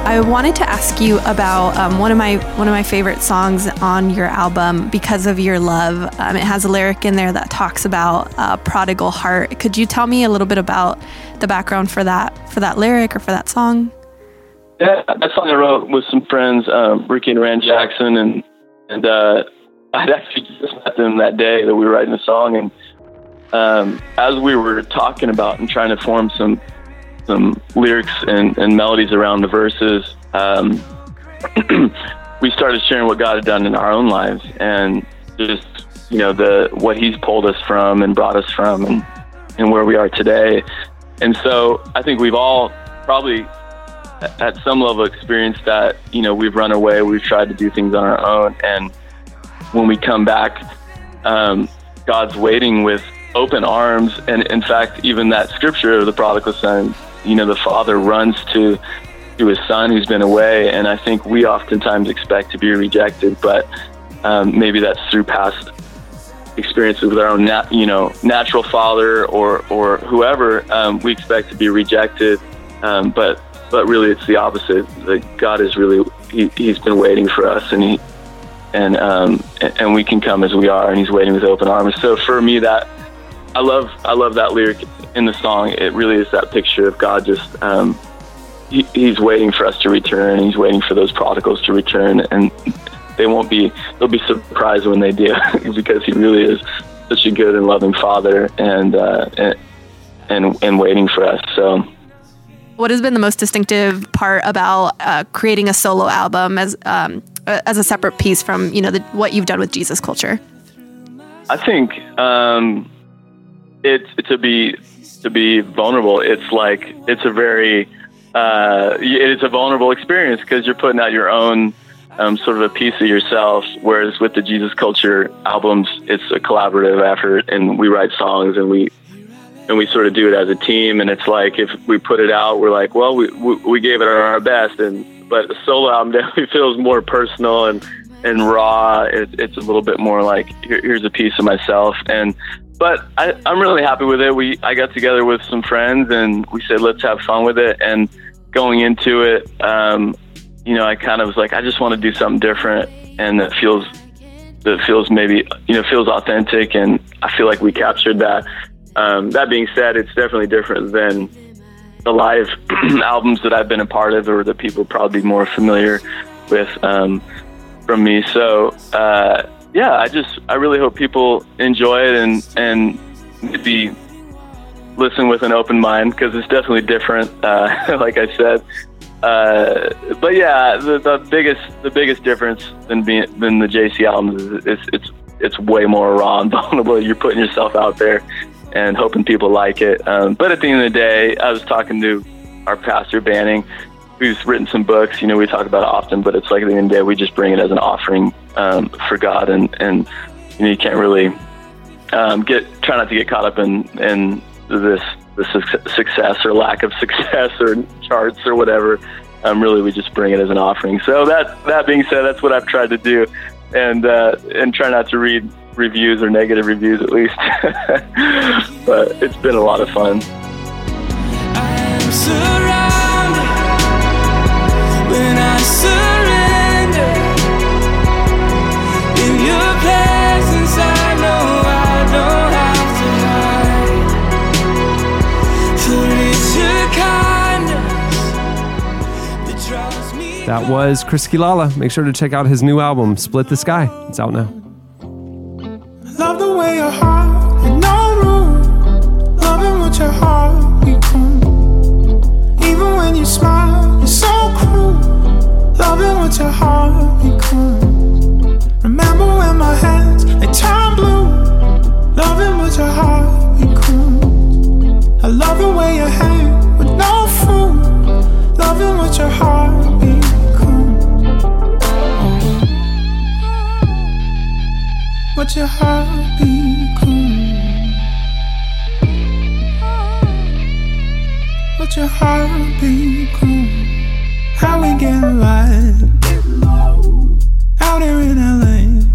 I wanted to ask you about um, one of my one of my favorite songs on your album, "Because of Your Love." Um, it has a lyric in there that talks about uh, prodigal heart. Could you tell me a little bit about the background for that for that lyric or for that song? Yeah, that song I wrote with some friends, um, Ricky and Rand Jackson, and and uh, I'd actually just met them that day that we were writing the song, and um, as we were talking about and trying to form some some lyrics and, and melodies around the verses, um, we started sharing what God had done in our own lives, and just you know the what He's pulled us from and brought us from, and and where we are today. And so I think we've all probably at some level experienced that you know we've run away we've tried to do things on our own. And when we come back um, god's waiting with open arms. And in fact even that scripture of the prodigal son you know the father runs to to his son who's been away and i think we oftentimes expect to be rejected but um, maybe that's through past experiences with our own, you know, natural father or or whoever, um, we expect to be rejected. Um, but but really, it's the opposite. That God is really he, He's been waiting for us, and He and um, and we can come as we are, and He's waiting with open arms. So for me, that I love I love that lyric in the song. It really is that picture of God just um, he, He's waiting for us to return. He's waiting for those prodigals to return, and they won't be they'll be surprised when they do because He really is such a good and loving Father, and uh, and, and and waiting for us. So. What has been the most distinctive part about uh, creating a solo album as um, uh, as a separate piece from you know the, what you've done with Jesus Culture? I think um, it's to be to be vulnerable. It's like it's a very uh, it's a vulnerable experience because you're putting out your own um, sort of a piece of yourself. Whereas with the Jesus Culture albums, it's a collaborative effort, and we write songs and we and we sort of do it as a team. And it's like if we put it out, we're like, well, we we, we gave it our best, and but a solo album definitely feels more personal and and raw. It, it's a little bit more like Here, here's a piece of myself, and but I, I'm really happy with it. We I got together with some friends and we said let's have fun with it. And going into it, um, you know, I kind of was like, I just want to do something different, and that feels that feels maybe you know feels authentic, and I feel like we captured that. Um, that being said, it's definitely different than the live albums that I've been a part of, or that people probably more familiar with um, from me. So uh, yeah, I just I really hope people enjoy it and and maybe listen with an open mind because it's definitely different. Uh, like I said, uh, but yeah, the, the biggest the biggest difference than being than the JC albums is it's it's it's way more raw and vulnerable. You're putting yourself out there and hoping people like it. Um, but at the end of the day, I was talking to our pastor Banning, who's written some books. You know, we talk about it often, but it's like at the end of the day, we just bring it as an offering um, for God, and and you know, you can't really um, get try not to get caught up in in this the suc- success or lack of success or charts or whatever. Um, really, we just bring it as an offering. So that that being said, that's what I've tried to do, and uh, and try not to read reviews or negative reviews at least. but it's been a lot of fun. That was Chris Quilala. Make sure to check out his new album, Split the Sky. It's out now. Love the way your heart had no room. Loving what your heart become. Even when you smile, you're so cruel. Loving what your heart What your heart be cool. What your heart be cool. How we get light out here in LA.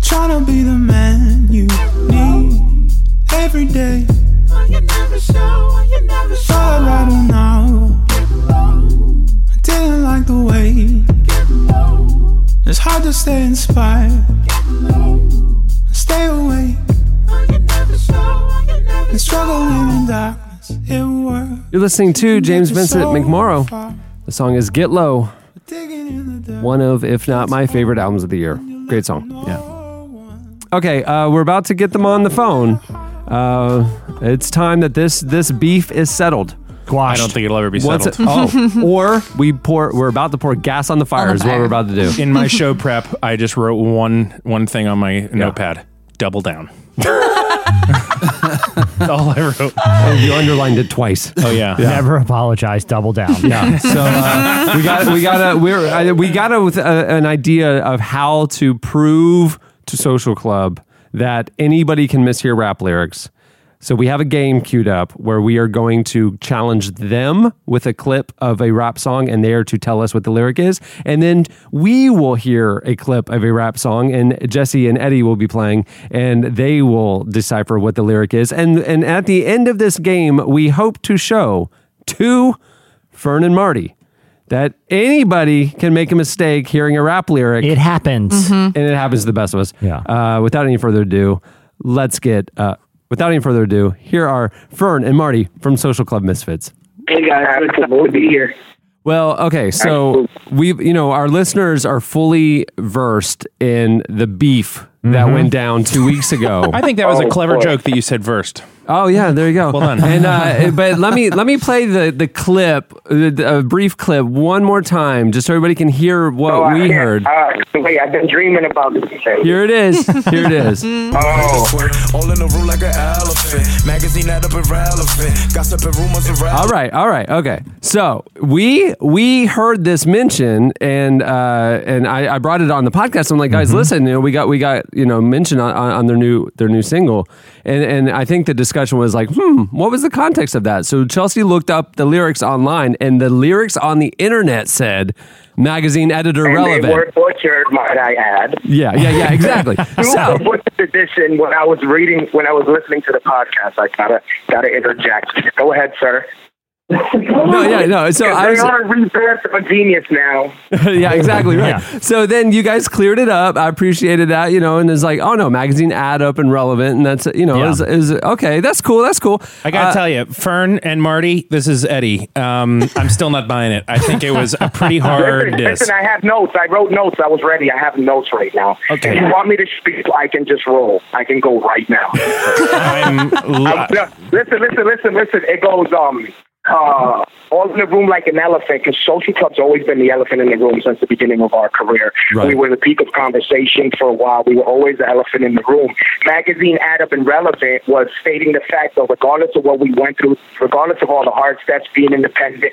Trying to be the man you need every day. Oh, you never Thought I'd write it now. I didn't like the way. It's hard to stay inspired. Stay awake. And struggling in darkness. You're listening to James Vincent McMorrow. The song is Get Low. One of, if not my favorite albums of the year. Great song. Yeah. Okay, uh, we're about to get them on the phone. Uh, it's time that this this beef is settled. I don't think it'll ever be What's settled. it- oh, or we pour. We're about to pour gas on the fire. is what we're about to do. In my show prep, I just wrote one one thing on my notepad: double down. That's all I wrote. And you underlined it twice. Oh yeah. Never apologize. Double down. Yeah. So uh, we got we got a we're I, we got a, with a, an idea of how to prove to Social Club that anybody can mishear rap lyrics. So we have a game queued up where we are going to challenge them with a clip of a rap song and they are to tell us what the lyric is. And then we will hear a clip of a rap song and Jesse and Eddie will be playing and they will decipher what the lyric is. And and at the end of this game, we hope to show to Fern and Marty that anybody can make a mistake hearing a rap lyric. It happens. And it happens to the best of us. Yeah. Uh, without any further ado, let's get, uh, without any further ado, here are Fern and Marty from Social Club Misfits. Hey guys, good to be here. Well, okay, so we've, you know, our listeners are fully versed in the beef that Mhm. went down two weeks ago. I think that was a clever joke that you said first. Oh yeah, there you go. Well done. And uh, but let me let me play the the clip, uh, a brief clip, one more time, just so everybody can hear what Oh, I we can't- heard. Uh, wait, I've been dreaming about this. Thing. Here it is. Here it is. Oh. All in the room like an elephant. Magazine that up irrelevant. Gossip and rumors around. All right, all right, okay. So we we heard this mention, and uh, and I, I brought it on the podcast. I'm like, guys, listen, you know, we got we got you know mention on, on, on their new their new single, and and I think the discussion was like, hmm, what was the context of that? So Chelsea looked up the lyrics online, and the lyrics on the internet said, magazine editor And relevant. they were butchered, might I add. Yeah, yeah, yeah, exactly. So butchered edition. When I was reading, when I was listening to the podcast, I gotta gotta interject. Go ahead, sir. No, yeah, no. So I they was. are revamped of a genius now. yeah, exactly right. So then you guys cleared it up. I appreciated that, you know, and it's like, oh no, magazine ad up and relevant, and that's you know, Yeah. is, is okay. That's cool. That's cool. I gotta Uh, tell you, Fern and Marty, this is Eddie. Um, I'm still not buying it. I think it was a pretty hard listen, diss. listen, I have notes. I wrote notes. I was ready. I have notes right now. Okay. If you want me to speak, I can just roll. I can go right now. I'm, I'm- listen, listen, listen, listen. It goes um uh all in the room like an elephant because social club's always been the elephant in the room since the beginning of our career. Right. We were the peak of conversation for a while. We were always the elephant in the room. Magazine Add Up and Relevant was stating the fact that regardless of what we went through, regardless of all the hard steps being independent,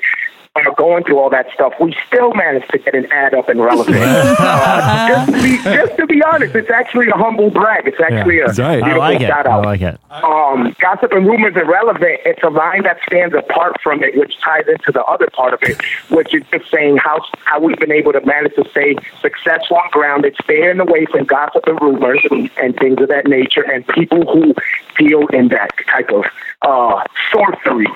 uh, going through all that stuff, we still managed to get an ad up and relevant. uh, just, to be, just to be honest, it's actually a humble brag. It's actually a That's right. I beautiful like it. shout I like it. Um, gossip and rumors irrelevant. It's a line that stands apart from it, which ties into the other part of it, which is just saying how how we've been able to manage to stay successful and grounded, staying away from gossip and rumors and, and things of that nature, and people who deal in that type of uh, sorcery,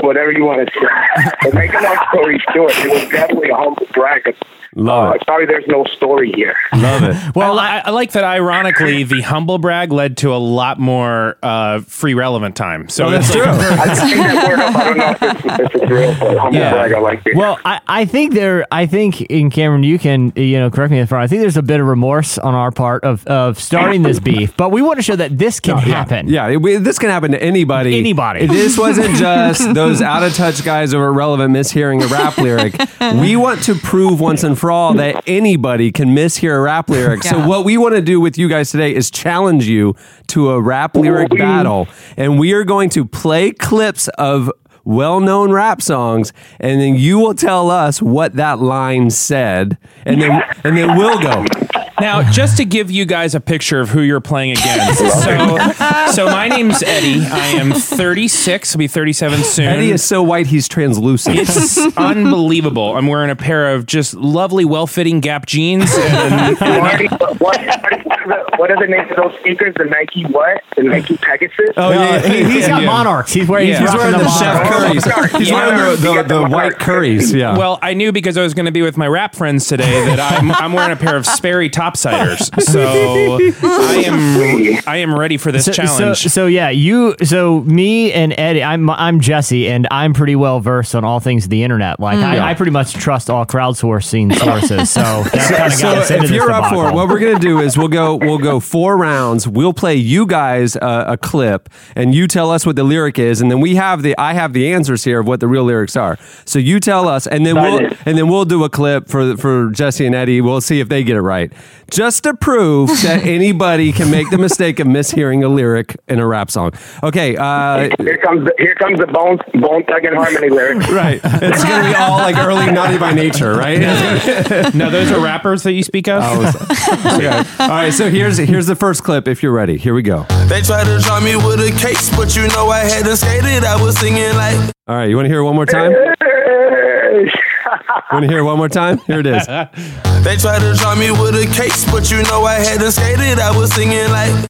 whatever you want to say. But make a long story short, it was definitely a humble brag. Love it. Sorry, there's no story here. Love it. Well, I, I like that. Ironically, the humble brag led to a lot more uh, free relevant time. So Oh, that's it's true. I just think that word up. I don't know if it's, if it's real, but humble Yeah. brag, I like it. Well, I, I think there, I think in Cameron, you can, you know, correct me if I'm wrong. I think there's a bit of remorse on our part of, of starting this beef, but we want to show that this can happen. Yeah, it- we- this can happen to anybody. Anybody. This wasn't just those out of touch guys over at Relevant mishearing a rap lyric. We want to prove once and for all that anybody can mishear a rap lyric. So what we want to do with you guys today is challenge you to a rap lyric battle, and we are going to play clips of well-known rap songs and then you will tell us what that line said and then and then we'll go Now, just to give you guys a picture of who you're playing against. So, so my name's Eddie. I am 36. I'll be 37 soon. Eddie is so white he's translucent. It's unbelievable. I'm wearing a pair of just lovely, well-fitting Gap jeans. And, Marty, what, what, what are the names of those sneakers? The Nike what? The Nike Pegasus? Oh, yeah, he, has got Yeah. monarchs. He's wearing, Yeah. he's He's wearing the Chef Monarchs. Currys. He's wearing the, the, the white curries. Yeah. Well, I knew because I was going to be with my rap friends today that I'm, I'm wearing a pair of Sperry topsiders. So I am I am ready for this so, challenge. So, so yeah, you, so me and Eddie, I'm I'm Jesse, and I'm pretty well versed on all things the internet. Like Mm. I, Yeah. I pretty much trust all crowdsourcing sources. So that kind of so got us if you're up for it, what we're gonna do is we'll go we'll go four rounds. We'll play you guys uh, a clip, and you tell us what the lyric is, and then we have the I have the answers here of what the real lyrics are. So you tell us, and then we'll Got and then we'll do a clip for for Jesse and Eddie. We'll see if they get it right, just to prove that anybody can make the mistake of mishearing a lyric in a rap song. Okay, uh, Here comes the, here comes the Bone Bone Thug and Harmony lyric. right. It's gonna be all like early naughty by nature, right? no, those are rappers that you speak of. Oh, Okay. All right. So here's here's the first clip. If you're ready, here we go. They tried to draw me with a case, but you know I hadn't skated. I was singing like. All right, you want to hear it one more time? Want to hear it one more time? Here it is. They tried to draw me with a case, but you know I hadn't skated. I was singing like.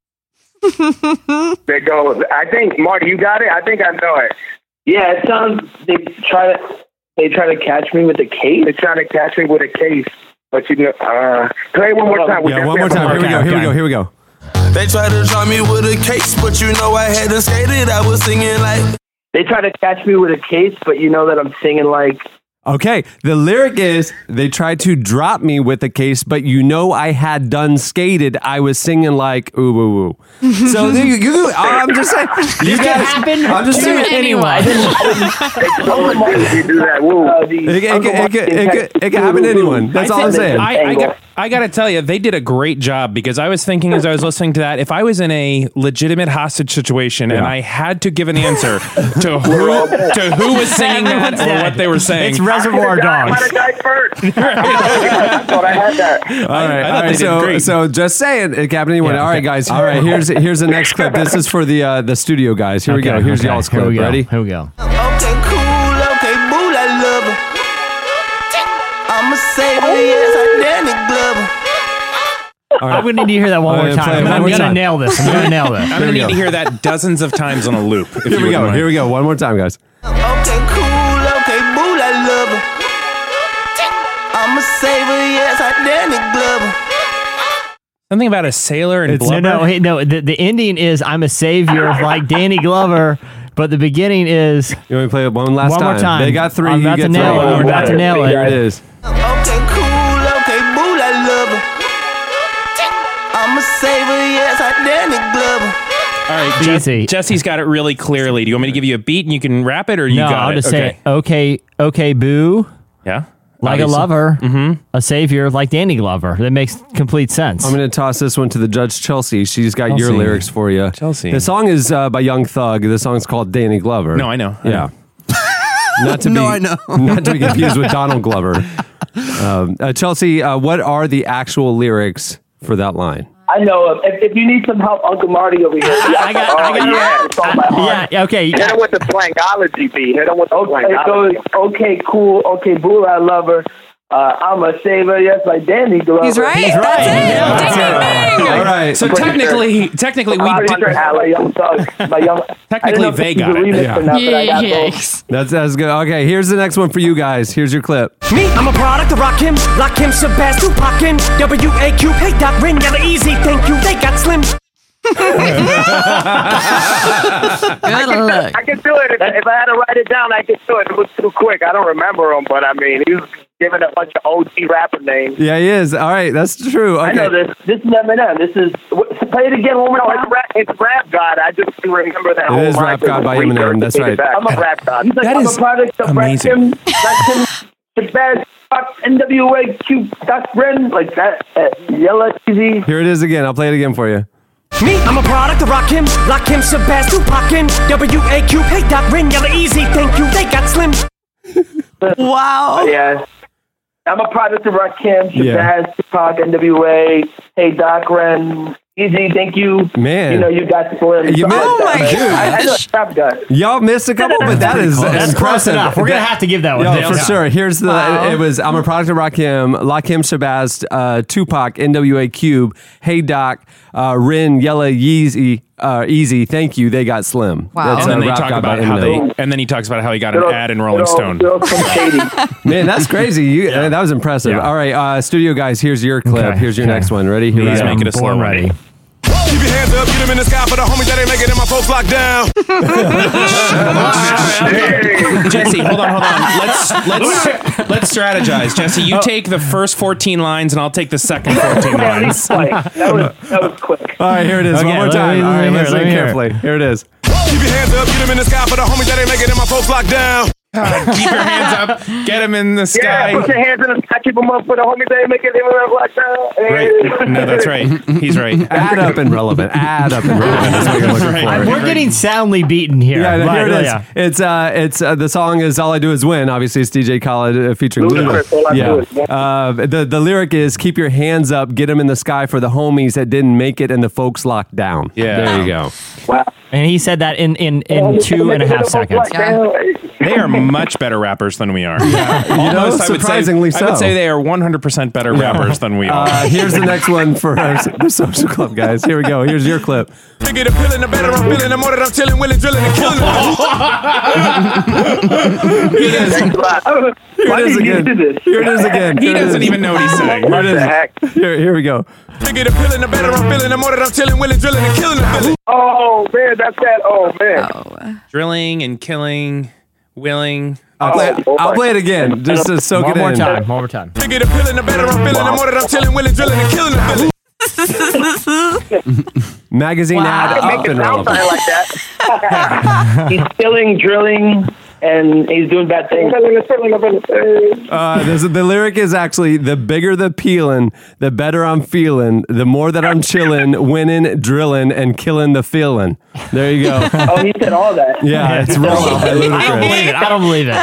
They go. I think Marty, you got it. I think I know it. Yeah, it sounds. They try to. They try to catch me with a case. They try to catch me with a case, but you know. Uh, play one more time. Yeah, one more time. Here we go. Here we go. Here we go. They tried to draw me with a case, but you know I hadn't skated. I was singing like. They try to catch me with a case, but you know that I'm singing like. Okay, the lyric is they tried to drop me with a case, but you know I had done skated. I was singing like ooh ooh ooh. So you, you, oh, I'm just saying, you This could guys, happen I'm just saying, anyone. do that. Woo. It, it, it, it, it, it, it can happen to anyone. That's all I'm saying. I, I, got, I got to tell you, they did a great job because I was thinking as I was listening to that, if I was in a legitimate hostage situation and I had to give an answer to who to who was singing that or what they were saying, It's Reservoir I Dogs. might have died first. I thought I had that. All right, I all thought right. they did So, so just saying, it can happen to anyone. Yeah, all right, okay. guys. All right, here's here's the next clip. This is for the uh, the studio guys. Here we go. Here's okay. y'all's clip. we go. Ready? Here we go. Okay, cool, okay, boo, I love her. I'm a saver, yes, I Danny Glover. All right. I'm gonna need to hear that one All more right, play time. it one I'm more gonna time. nail this. I'm gonna nail this. I'm gonna we need go. to hear that dozens of times on a loop. If Here we go. mind. Here we go. One more time, guys. Okay, cool, I'm a saver, yes, I Danny Glover. Something about a sailor and It's, no, blubber. no, hey, no. The, the ending is I'm a savior of like Danny Glover, but the beginning is You want me to play it one last One time? more time. They got 3 I'm you about get to nail three. it. I'm about to nail it. Here it is. Okay, cool, okay, boo, I love her. I'm a saver, yes, I Danny Glover. All right, Jesse, easy. Jesse's got it really clearly. Do you want me to give you a beat and you can rap it, or you no. got I'll it? just okay. say okay, okay, boo, yeah, like Obviously. a lover, mm-hmm. a savior like Danny Glover. That makes complete sense. I'm going to toss this one to the judge, Chelsea. She's got your lyrics for you. Chelsea. The song is uh, by Young Thug. The song's called Danny Glover. No, I know. I Yeah. not to be, No, be, I know. not to be confused with Donald Glover. Um, uh, Chelsea, uh, what are the actual lyrics for that line? I know him. If, if you need some help, Uncle Marty over here. I got, I Oh, got yeah. It's on my heart. yeah, okay. Hit him with the plangology beat. Hit him with the Okay, it plangology. goes, okay, cool, okay, boo, I love her. Uh, I'm a saver, yes, like Danny Glover. He's right. He's That's right. it. Yeah, Ding, ding, ding. All right. So Pretty technically, technically, we I'm did, sure Ally Young Thug, my young. Technically, I they got it. remix Yeah. not, but I got both. Yikes. That's, that's good. Okay, here's the next one for you guys. Here's your clip. Me, I'm a product of Rakim, Lakim, Shabazz, Tupac, and W-A-Q. Hey, Doc, Ren, got easy, thank you. They got slim. Good look. I can do it. If, if I had to write it down, I could do it. It was too quick. I don't remember him, but I mean, he was giving a bunch of OG rapper names. Yeah, he is. All right, that's true. Okay. I know this. This is Eminem. This is. wh- Play it again one more No, time. it's rap, it's rap God. I just remember that It whole is Rap God it by was Eminem, that's regurgitated right. back. I'm a rap God. He's like, That I'm is a product of amazing. Rakim, Rakim, Shabazz, Tupac, NWA, Q, Doc, Ren, like that. Uh, Yellow, easy. Here it is again. I'll play it again for you. Me, I'm a product of Rakim, Lakim, Shabazz, Tupac, and W-A-Q. Hey, Doc, Ren, Yellow easy, thank you. They got slim. Wow. Yeah. I'm a product of Rakim, Shabazz, Yeah. Tupac, NWA, Hey Doc, Ren, Easy, thank you. Man. You know, you got Slim. You something missed- like Oh that, my man. I, I know Y'all missed a couple, but that is That's close impressive. enough. We're gonna have to give that one. Yo, Dale. for sure. Here's the. Wow. It was. I'm a product of Rakim, Lakim Shabazz, uh, Tupac, NWA Cube, Hey Doc, uh, Ren, Yella, Yeezy, uh, Easy. Thank you. They got slim. Wow. That's and then uh, they talk about how they, and then he talks about how he got an Little- ad in Rolling little- Stone. little some shady. Man, that's crazy. You, uh, that was impressive. Yeah. All right, uh, studio guys. Here's your clip. Okay, Here's your okay. next one. Ready? Here we Please go. make it a slow Born ready. Ready. Keep your hands up, get them in the sky for the homies that ain't making it, my folks locked down. Jesse, hold on, hold on. Let's let's let's strategize. Jesse, Oh. you take the first 14 lines, and I'll take the second 14 lines. That was that was quick. All right, here it is. Okay, one more let time. me- All let right, me hear it, listen let me hear it. carefully. Here it is. Keep your hands up, get them in the sky for the homies that ain't making it, my folks locked down. Keep your hands up. Get him in the sky. Yeah, put your hands in the sky, keep them up for the homie day, make it live like that. Right. No, that's right. He's right. Add up and relevant. Add up and relevant. That's what you're looking Right. for. We're getting soundly beaten here. Yeah, no, here it is. yeah. It's uh, it's uh, the song is "All I Do Is Win." Obviously, it's DJ Khaled uh, featuring Luda. Ludacris, All I Do Yeah. Uh, the the lyric is "Keep your hands up, get them in the sky for the homies that didn't make it and the folks locked down." Yeah. there you go. Wow. And he said that in in, in two and a half seconds. They are much better rappers than we are. You know, Almost, I would say- surprisingly I would say they are 100% better rappers than we are. Uh, here's the next one for our, the social club guys. Here we go. Here's your clip. Bigger the feeling, the better I'm feeling, the more that I'm chilling, willing, drilling, and killing. Here it is again. Here it is again. He doesn't even know what he's saying. Here it is. Here, here we go. Bigger the feeling, the better I'm feeling, the more that I'm chilling, willing, drilling, and killing. Oh man, that's that. Oh man. Drilling and killing, willing. I'll oh. play, it, I'll play it again just to soak One it more in. time. One more time. Bigger the feeling, the better I'm feeling, the more that I'm chilling, willing, drilling, and killing. the feeling. Magazine ad Make up it and sound relevant. like that. he's killing, drilling, and he's doing bad things. Uh, this, the lyric is actually the bigger the peeling, the better I'm feeling. The more that I'm chilling, winning, drilling, and killing the feeling. There you go. oh, he said all that. Yeah, it's relevant. by I don't believe it. I don't believe it.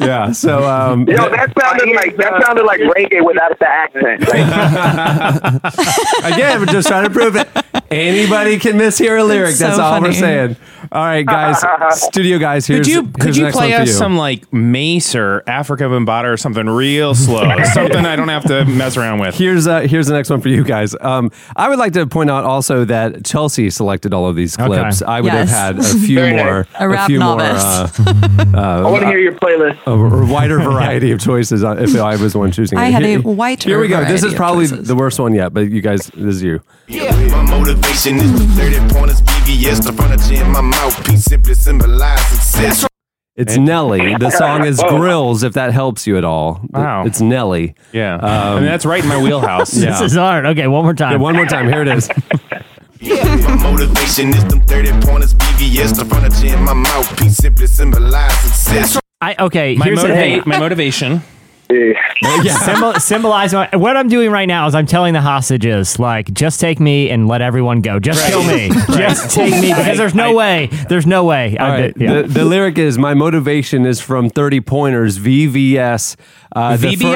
Yeah. Yeah. So um, Yo, that sounded like that sounded like reggae without the accent. again, we're just trying to prove it. Anybody can mishear a lyric. That's That's so all we're saying. All right, guys, studio guys. Here's Could you here's could you next play one for us you. some like Mase or Afrika Bambaataa or something real slow? something I don't have to mess around with. Here's uh, here's the next one for you guys. Um, I would like to point out also that Chelsea selected all of these Okay. clips. I would Yes. have had a few Very nice. more, A rap few novice. more, uh, uh, I want to hear your playlist. a, a wider variety of choices uh, if I was the one choosing. I it. had a Here- whiter Here we go. This is probably the worst one yet, but you guys, this is you. My motivation is the 30 pointers, BVS, the furniture in my mouthpiece simply symbolize success. It's Nelly. The song is Grills, if that helps you at all. Wow. It's Nelly. Yeah, Um, I mean that's right in my wheelhouse. Yeah. This is hard. Okay, one more Yeah, time. one more time. Here it is. My motivation is them 30 pointers, BVS, the furniture in my mouthpiece simply symbolize success. I, okay, My, here's the thing. motiva- my motivation. yeah. Symbol, symbolize my, what I'm doing right now is I'm telling the hostages like just take me and let everyone go. Just kill me. Just take me because there's no way. There's no way. All I right. did- yeah. The, the lyric is My motivation is from 30 pointers, VVS. Uh, the fur-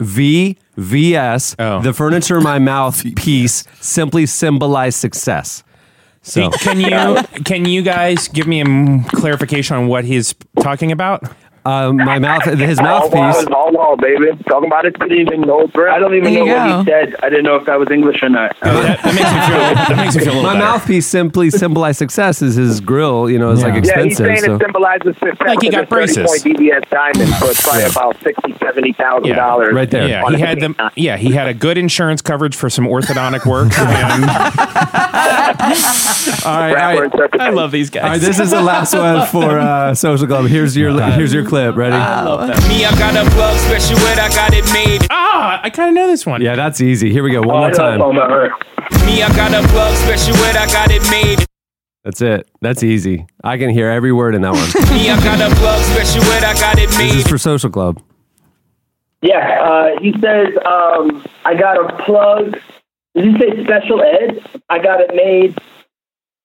VBS? VVS. Oh. The furniture in my mouth piece simply symbolize success. So, Can you can you guys give me a m- clarification on what he's talking about? Uh, my mouth, his All wall mouthpiece. all wall, baby. Talking about it, didn't even know. I don't even There know what go. he said. I didn't know if that was English or not. that, that makes me feel. That makes me feel a little My better. mouthpiece simply symbolize success. Is his grill, you know, is like Yeah. Yeah, he's saying so. it symbolizes success. Like he got a 30 braces. point DBS diamond, so it's probably about sixty, seventy thousand dollars. Right there. Yeah, he had them. Yeah, he had a good insurance coverage for some orthodontic work. and all right, all right. I love these guys. All right, this is the last one for uh, Social Club. Here's your here's your clip. Ready? Me, I got a plug special ed, I got it made. Ah, I kind of know this one. Yeah, that's easy. Here we go. One more time. Me, I got a plug special ed, I got it made. That's it. That's easy. I can hear every word in that one. Me, I got a plug special ed, I got it made. This is for Social Club. Yeah, uh, he says, um, I got a plug. Did he say special ed? I got it made.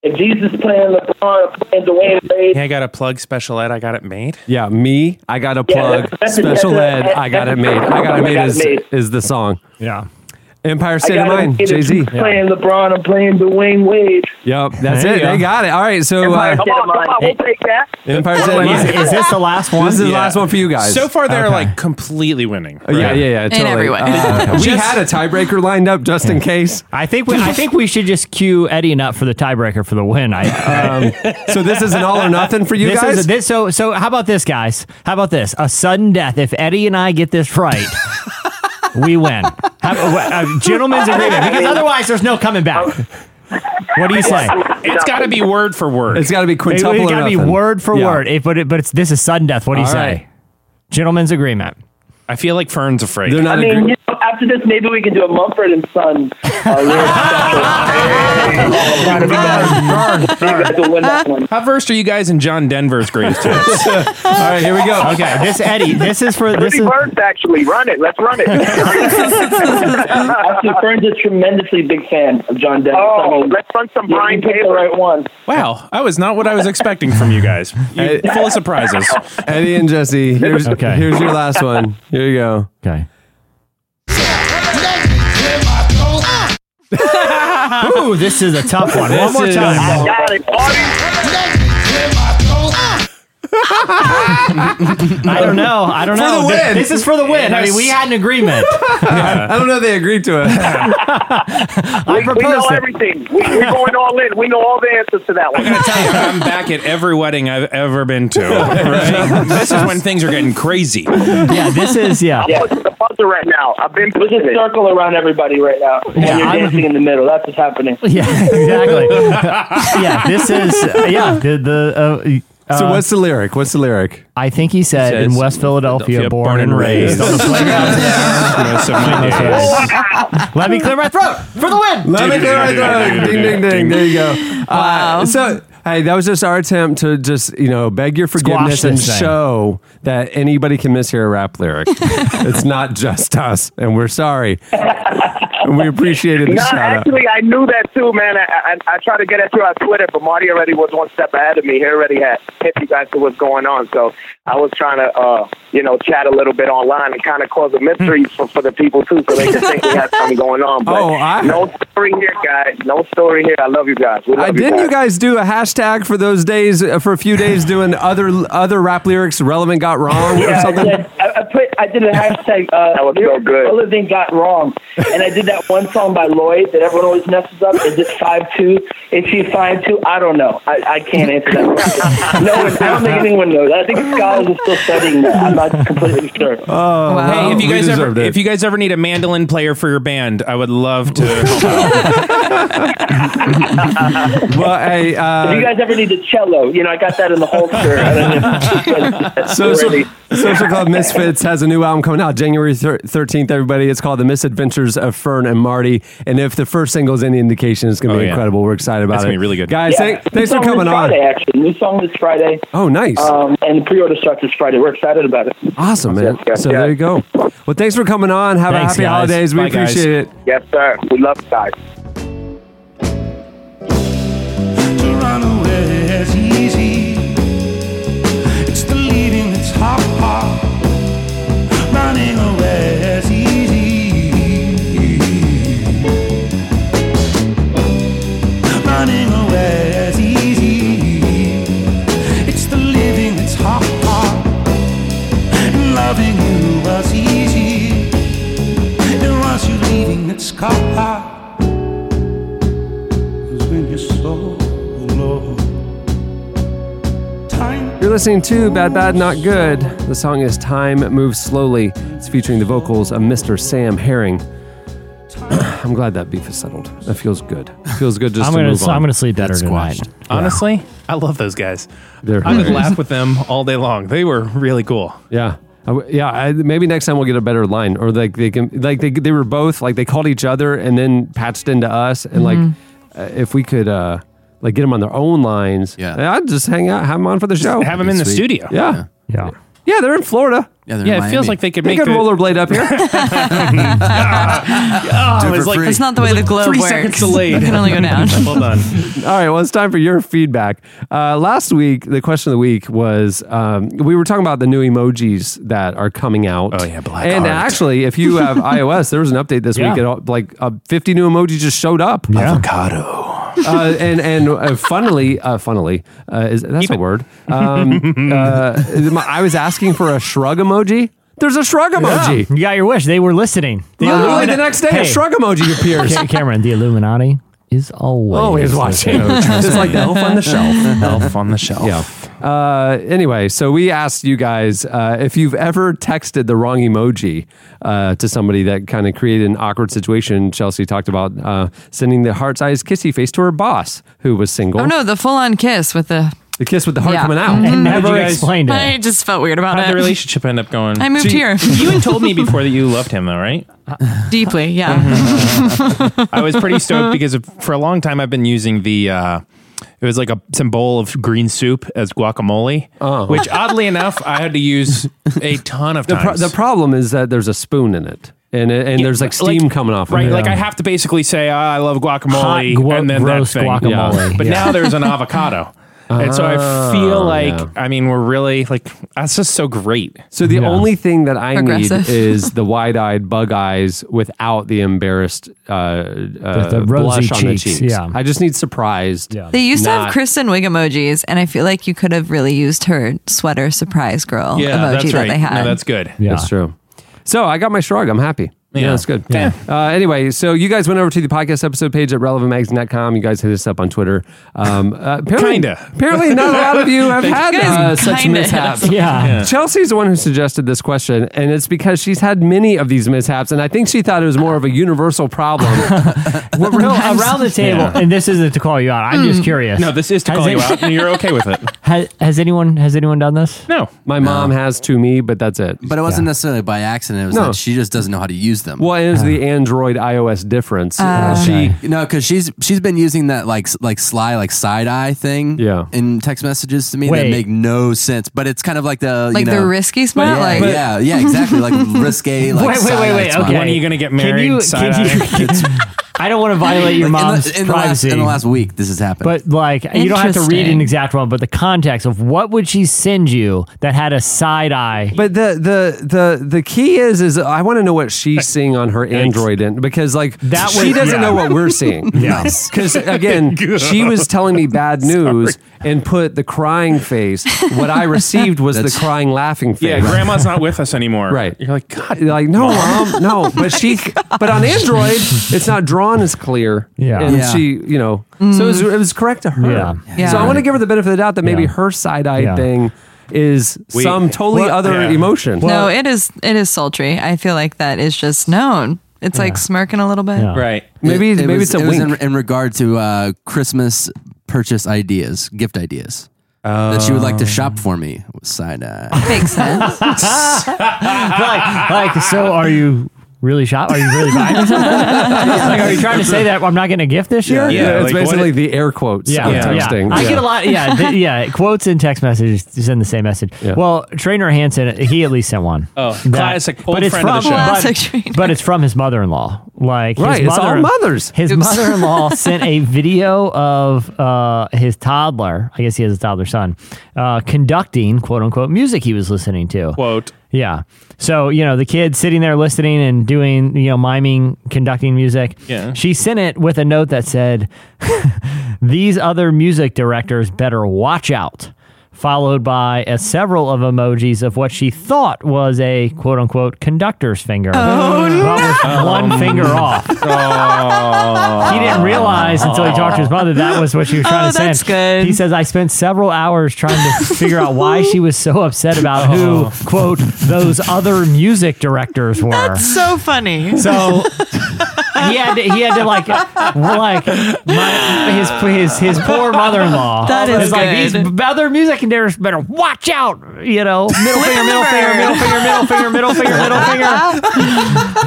If Jesus playing LeBron, playing Dwyane Wade. Yeah, I got a plug special ed. I got it made. Yeah, me. I got a Yeah, plug. that's- that's- Special that's- ed. I got it made. I got it made is made. is the song. Yeah. Empire State of Mind. Jay Z. Playing LeBron, I'm playing Dwyane Wade. Yep, that's There it. you go. They got it. All right, so Empire uh, State of Mind. We'll take that. Empire State of Is, Mind. is this the last one? This is the last one for you guys. So far, they're Okay. like completely winning. Uh, Yeah, yeah, yeah. Totally. every way. Uh, we Just- had a tiebreaker lined up just in case. I think we, I think we should just cue Eddie and up for the tiebreaker for the win. I, Um, so this is an all or nothing for you this guys. is this. So so how about this, guys? How about this? A sudden death. If Eddie and I get this right, we win. Have, a, a gentleman's agreement, because otherwise there's no coming back. What do you say? It's got to be word for word. it's got to be quintuple. It, quintuple or got to be word for Yeah. word. It, but it, but it's this is sudden death. What do you All say? right. Gentleman's agreement. I feel like Fern's afraid. They're not I mean, agree- you know, after this, maybe we can do a Mumford and Son uh, lyric special. Proud of you guys. You guys will win that one. How versed are you guys in John Denver's greatest hits? All right, here we go. Okay, this Eddie, this is for this Pretty is Birds, actually. Run it. Let's run it. Actually, Fern's a tremendously big fan of John Denver. Oh, so, I mean, let's run some you- Brian you picked the right one. Wow, that was not what I was expecting from you guys. You're full of surprises. Eddie and Jesse, here's, Okay. here's your last one. Here you go. okay. Ooh, this is a tough one. One more is- time. Got it, party. I don't know. I don't For know. the This- win. This, is for the win. I mean, we had an agreement. I don't know if they agreed to it. I We, we know proposed it. everything. We, we're going all in. We know all the answers to that one. I'm back at every wedding I've ever been to. right? This is when things are getting crazy. Yeah, this is yeah. I'm pushing the buzzer right now. I've been There's pushing a it. circle around everybody right now. And Yeah, you're I'm- dancing in the middle. That's what's happening. Yeah, exactly. yeah, this is yeah the the. Uh, Uh, So uh, what's the lyric? What's the lyric? I think he said Says in West Philadelphia, born and raised. on the playground there. Most of my days. Let me clear my throat for the win. Let me clear my throat. Ding, ding, ding. There you go. Wow. so, hey, that was just our attempt to just, you know, beg your forgiveness and this thing. show that anybody can mishear a rap lyric. it's not just us, and we're sorry. And we appreciated the No, shout out. actually, I knew that too, man. I, I, I tried to get it through on Twitter, but Marty already was one step ahead of me. He already had hit you guys to what's going on. So I was trying to, uh, you know, chat a little bit online and kind of cause a mystery for, for the people too, so they can think we had something going on. But Oh, I- no story here, guys. No story here. I love you guys. We love Uh, you didn't guys. you guys do a hashtag for those days, uh, for a few days, doing other other rap lyrics relevant got wrong or Yeah, I, something? did. I, I put I did a hashtag. Uh, That was so good. Other thing got wrong, and I did that one song by Lloyd that everyone always messes up. Is it five two? Is she five two? I don't know. I, I can't answer that. no, one- I don't think anyone knows. I think scholars are still studying that. I'm not completely sure. Oh, Hey, if you guys ever it. if you guys ever need a mandolin player for your band, I would love to help out. well, hey, uh, if you guys ever need a cello, you know I got that in the holster. I don't know if you guys- that's Social, Club Misfits has a new album coming out January 13th, everybody. It's called The Misadventures of Fern and Marty. And if the first single is any indication, it's going to Oh, be yeah. incredible. We're excited about That's it. gonna be really good. Guys, Yeah, thank- thanks for coming this on. Friday, actually, new song this Friday. Oh, nice. Um, and the pre-order starts this Friday. We're excited about it. awesome, man. yes, yes, so yes. there you go. Well, thanks for coming on. Have Thanks, a happy guys. holidays. We Bye, guys. appreciate it. Yes, sir. We love you guys. Listening to Bad Bad Not Good. The song is Time Moves Slowly. It's featuring the vocals of Mr. Sam Herring. I'm glad that beef is settled. That feels good. feels good just I'm to gonna move on. I'm gonna sleep better tonight. squashed. Honestly, I love those guys. They're I would hilarious. laugh with them all day long. They were really cool. Yeah. I w- yeah, I, maybe next time we'll get a better line, or like they can, like they they were both like they called each other and then patched into us, and like uh, if we could uh like get them on their own lines, Yeah. I'd just hang out, have them on for the show, Have them in the Sweet. studio. yeah, Yeah. yeah, they're in Florida. Yeah, they're in Yeah, it feels Miami. like they could They make could the, rollerblade up here. Oh, Do it it was like free. It's not the way the globe three works. seconds delayed. You can only go down. well done. All right, well, it's time for your feedback. Uh, last week, the question of the week was um, we were talking about the new emojis that are coming out. Oh, yeah, black And heart. actually, if you have iOS, there was an update this Yeah. week. And like uh, 50 new emojis just showed up. Yeah. Avocado. uh, and and uh, funnily, uh, funnily, uh, is that's a word. Um, uh, I was asking for a shrug emoji. There's a shrug emoji. You got your wish. They were listening. The Literally Illumina- the next day, a shrug emoji appears. Ca- Cameron, the Illuminati is always Always watching. it's like the elf on the shelf. Elf on the shelf. Yeah. Uh, anyway, so we asked you guys uh, if you've ever texted the wrong emoji uh, to somebody that kind of created an awkward situation. Chelsea talked about uh, sending the heart-sized kissy face to her boss who was single. Oh no, the full on kiss with the The kiss with the heart Yeah. coming out. And How'd never you guys- explained it. I just felt weird about How'd it. the relationship end up going? I moved So here. You had told me before that you loved him, though, right? Deeply, yeah. I was pretty stoked because of, for a long time I've been using the. Uh, it was like a some bowl of green soup as guacamole, Oh. which oddly enough I had to use a ton of The, times. pro- the problem is that there's a spoon in it, and and Yeah, there's like steam coming off. Right, of it. like I have to basically say "Ah, I love guacamole, Hot gua- and then that thing. guacamole, But yeah. now there's an avocado, and so I feel Oh, like yeah. I mean we're really like that's just so great. So the Yeah. only thing that I Aggressive. need is the wide-eyed bug eyes without the embarrassed uh, uh, the rosy blush on the cheeks, cheeks. yeah. I just need surprised. Yeah. They used to Not- have Kristen Wiig emojis, and I feel like you could have really used her sweater surprise girl Yeah, emoji that's that they had. No, that's good. Yeah. That's true. So I got my shrug. I'm happy. Yeah, Yeah. that's good. Yeah. Uh, anyway, so you guys went over to the podcast episode page at relevantmagazine.com. You guys hit us up on Twitter. Um, uh, apparently, Kinda. Apparently, not a lot of you have had You uh, such mishaps. have. Yeah. Chelsea's the one who suggested this question, and it's because she's had many of these mishaps, and I think she thought it was more of a universal problem. No, around the table, Yeah. and this isn't to call you out. I'm just curious. No, this is to Has call you it- out, and you're okay with it. Has, has anyone has anyone done this? No, My mom has to me, but that's it. But it wasn't necessarily by accident. It was No. that she just doesn't know how to use them. Well, it is the Android iOS difference. Uh, She no, because she's she's been using that like like sly like side eye thing. Yeah. In text messages to me Wait. that make no sense, but it's kind of like the like you know, the risky smile. Yeah, like yeah, yeah, exactly. Like risque. Like wait, wait, wait, wait. Okay. When are you gonna get Can married? you- Side can you- eye? It's- I don't want to violate your like, in the- mom's in the, last, privacy. in the last week, this has happened. But like, you don't have to read an exact one, but the context of what would she send you that had a side eye? But the the the the key is is I want to know what she's seeing on her Android end because like That she was- doesn't yeah. know what we're seeing. Yeah. Because again, she was telling me bad news and put the crying face. What I received was the crying laughing face. Yeah, grandma's not with us anymore. Right. You're like, God, You're like no, mom, no. But she, but on Android, it's not drawn as clear. Yeah. and Yeah. she, you know, so it was, it was correct to her. Yeah. Yeah. So I want to give her the benefit of the doubt that maybe Yeah. her side eye Yeah. thing is We- some totally Well, other yeah. emotion. no, it is it is sultry. I feel like that is just known. It's like smirking a little bit. Yeah. right. maybe It- it maybe was- it's a it was in, in regard to uh, Christmas purchase ideas, gift ideas. that she would like to shop for me. Side eye. Makes sense. like, like, so are you really shot? Are you really buying me something? like, are you trying to say that I'm not getting a gift this year? Yeah, it's like, basically it- the air quotes Yeah, on yeah, texting. I get a lot. Yeah, th- yeah. Quotes and text messages send the same message. Yeah. Well, Trainer Hansen, he at least sent one. Oh, That- classic old but it's friend from, of the show. Classic but, but it's from his mother-in-law. Like his Right, it's all mother- mothers. His Oops. mother-in-law sent a video of uh, his toddler. I guess he has a toddler son uh, conducting quote unquote music he was listening to. Quote. Yeah. So, you know, the kid sitting there listening and doing, you know, miming, conducting music. Yeah. She sent it with a note that said, These other music directors better watch out. Followed by a several of emojis of what she thought was a quote unquote conductor's finger. Oh, no. one oh, finger off. Oh. He didn't realize until he talked to his mother that was what she was trying Oh, to send. that's good. He says, I spent several hours trying to figure out why she was so upset about who, oh. quote, those other music directors were. That's so funny. So he had to, he had to like like my, his his his poor mother in law. That is like good. these other music conductors better watch out. You know, middle finger, middle finger, middle finger, middle finger, middle finger, middle finger.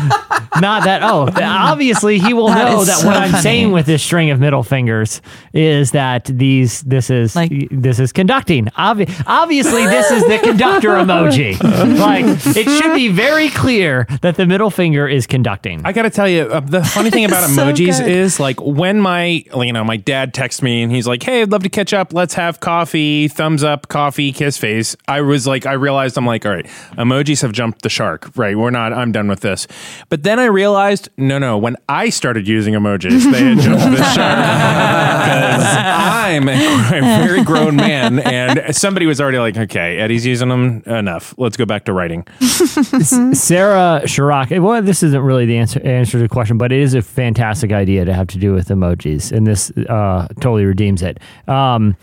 Not that. Oh, obviously he will That know is that so what I'm funny. saying with this string of middle fingers is that these this is Like- this is conducting. Obvi- obviously, this is the conductor emoji. Like it should be very clear that the middle finger is conducting. I gotta tell you, uh, the funny thing about So emojis good. is like when my, you know, my dad texts me and he's like, "Hey, I'd love to catch up. Let's have coffee. Thumbs up, coffee, kiss face." I was like, I realized I'm like, all right, emojis have jumped the shark. Right, we're not. I'm done with this. But then I realized, no, no. When I started using emojis, they had jumped the shark because I'm a, a very grown man, and somebody was already like, "Okay, Eddie's using them enough. Let's go back to writing." Sarah Chirac. Well, this isn't really the answer, answer to the question, but it is a fantastic idea to have to do with emojis, and this uh, totally redeems it. Um,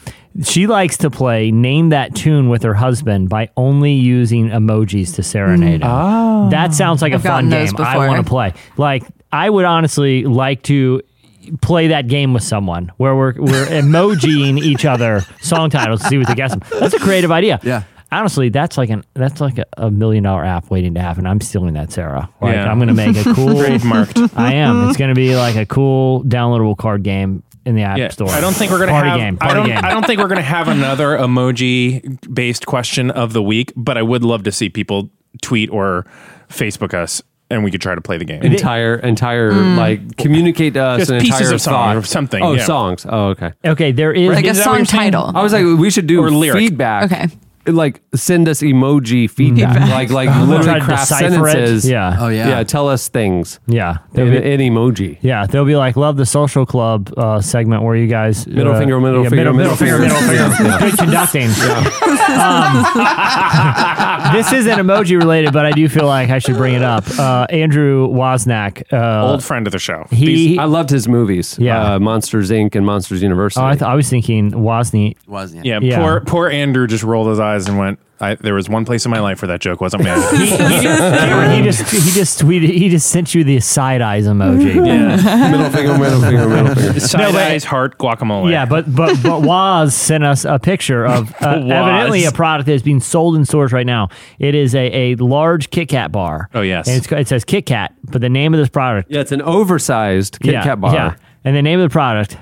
she likes to play "Name That Tune" with her husband by only using emojis to serenade mm. him. Ah. That sounds like I've a fun gotten those game. I before. want to play. Like, I would honestly like to play that game with someone where we're we're emojiing each other song titles to see what they guess them. That's a creative idea. Yeah. Honestly, that's like an that's like a, a million dollar app waiting to happen. I'm stealing that, Sarah. Like Yeah. I'm gonna make a cool Trademarked. I am. It's gonna be like a cool downloadable card game in the app Yeah, store. I don't think we're gonna party have. game. I don't. game. I don't think we're gonna have another emoji based question of the week. But I would love to see people tweet or Facebook us, and we could try to play the game. Entire, entire, Mm. like communicate to us Just an pieces entire of song thought or something, Oh, yeah. songs. Oh, okay. Okay, there is Like a song title. I was like, we should do Or lyric. feedback. Okay. Like send us emoji feedback. Feedback. Like like Try literally to craft decipher it. sentences. Yeah. Oh, yeah. Yeah. Tell us things. Yeah. In, They'll be- in emoji. Yeah, they'll be like, love the social club uh, segment where you guys Middle uh, finger, middle yeah, finger, middle, middle finger, finger. middle finger. Yeah. Good conducting. Um, this isn't emoji related, but I do feel like I should bring it up. Uh, Andrew Wozniak, uh, Old friend of the show. he. I loved his movies. Yeah. Uh, Monsters Inc. and Monsters University. oh, I, th- I was thinking Wozniak. Wasn't yeah, Yeah. Poor poor Andrew just rolled his eyes and went. I, there was one place in my life where that joke wasn't made. He, he, just, he just he just tweeted he just sent you the side eyes emoji. yeah, middle finger, middle finger, middle finger. side but- eyes, heart, guacamole. Yeah, but but but Waz sent us a picture of uh, evidently a product that is being sold in stores right now. It is a, a large Kit Kat bar. Oh, yes. and it's, it says Kit Kat, but the name of this product, Yeah, it's an oversized Kit yeah, Kat bar. yeah, and the name of the product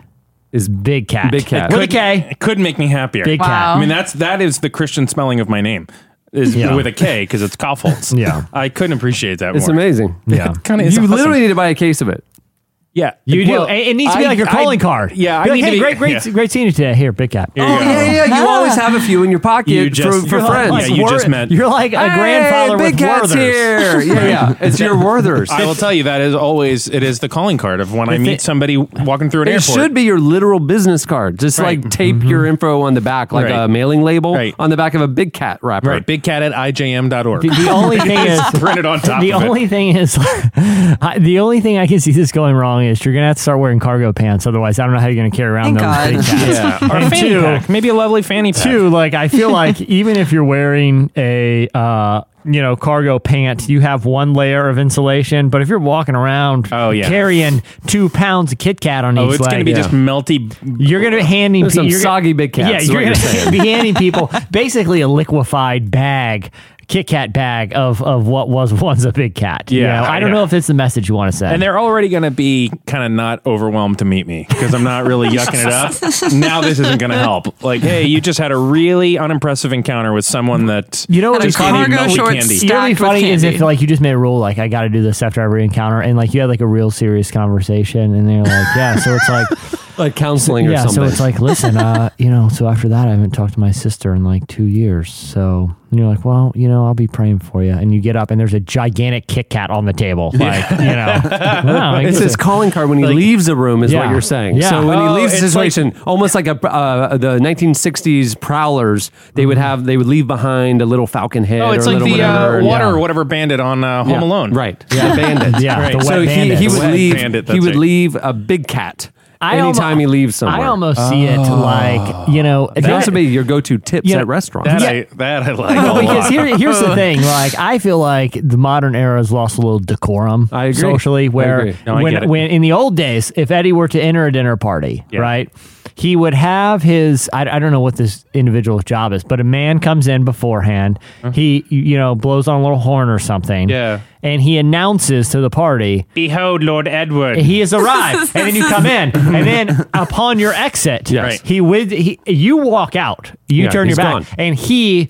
is Big Cat. Big Cat. with a K. It could make me happier. Big Wow. Cat. I mean, that's that is the Christian spelling of my name. Is Yeah. with a K because it's Kaufholz. Yeah. I couldn't appreciate that It's more. amazing. Yeah. Kind of You awesome. literally need to buy a case of it. Yeah. You Well, do. It, it needs to be I- like your I- calling card. Yeah, Be I like, need hey, to be great, great, yeah. great seeing you today. Here, Big Cat. Oh, here you Oh go. yeah, yeah. You ah. always have a few in your pocket You for, just- for You're friends. Yeah, you just met- You're like a Hey, grandfather Big with Cat's Werther's. here. Yeah, yeah. It's your Werther's. I will tell you that is always it is the calling card of when I meet somebody walking through an airport. It airport. should be your literal business card. Just Right. like tape mm-hmm. your info on the back, like Right. a mailing label Right. on the back of a Big Cat wrapper. right. Big cat at ijm.org. The, the only thing is printed on top The of it. only thing is, I, the only thing I can see this going wrong is you're gonna have to start wearing cargo pants. Otherwise, I don't know how you're gonna carry around Thank those God. big cats. Yeah. Or a And fanny two- pack. Maybe a lovely fanny pack. Two, like I feel like even if you're wearing a uh, you know cargo pant, you have one layer of insulation. But if you're walking around, Oh, yeah. carrying two pounds of Kit Kat on Oh, each it's leg, going to be just melty. you're going to be handing There's some you're gonna- soggy Big Cats Yeah, is you're what going you're to saying. be handing people basically a liquefied bag. Kit Kat bag of, of what was once a big cat. You Yeah, know, I don't yeah. know if it's the message you want to send. And they're already going to be kind of not overwhelmed to meet me because I'm not really yucking it up. Now this isn't going to help. Like, hey, you just had a really unimpressive encounter with someone that You know what Had a just funny? cargo melty shorts candy. stacked You know what'd be funny is if like you just made a rule like I got to do this after every encounter, and like you had like a real serious conversation, and they're like, yeah. So it's like, like counseling or yeah. something. So it's like, listen, uh, you know. So after that, I haven't talked to my sister in like two years. So and you're like, well, you know, I'll be praying for you. And you get up, and there's a gigantic Kit Kat on the table, like you know. Wow, like, it's his listen. calling card when he leaves a room, is what you're saying. Yeah. So when he Oh, leaves the it's like- situation, almost like a uh, the 1960s prowlers, they would have they would leave behind a little falcon head. Oh, it's or like the whatever, uh, and- water yeah. or whatever bandit on uh, Home Yeah, Alone. right? Yeah, the bandit. Yeah, Right. the wet so he, bandit. he The would leave. bandit, he would it. leave a big cat I anytime almo- he leaves somewhere. I almost see it oh. like you know. It can also be your go-to tips Yeah, at restaurants. That, Yeah. I, that I like. No, a because lot. here, here's the thing. Like, I feel like the modern era has lost a little decorum I agree. socially. I Where agree. No, I when, get it. when in the old days, if Eddie were to enter a dinner party, Yeah. right, he would have his. I, I don't know what this individual's job is, but a man comes in beforehand. Uh-huh. He you know blows on a little horn or something. Yeah. and he announces to the party. Behold, Lord Edward. He has arrived, and then you come in, and then upon your exit, Yes. He with he you walk out, you Yeah, turn your back, gone. and he.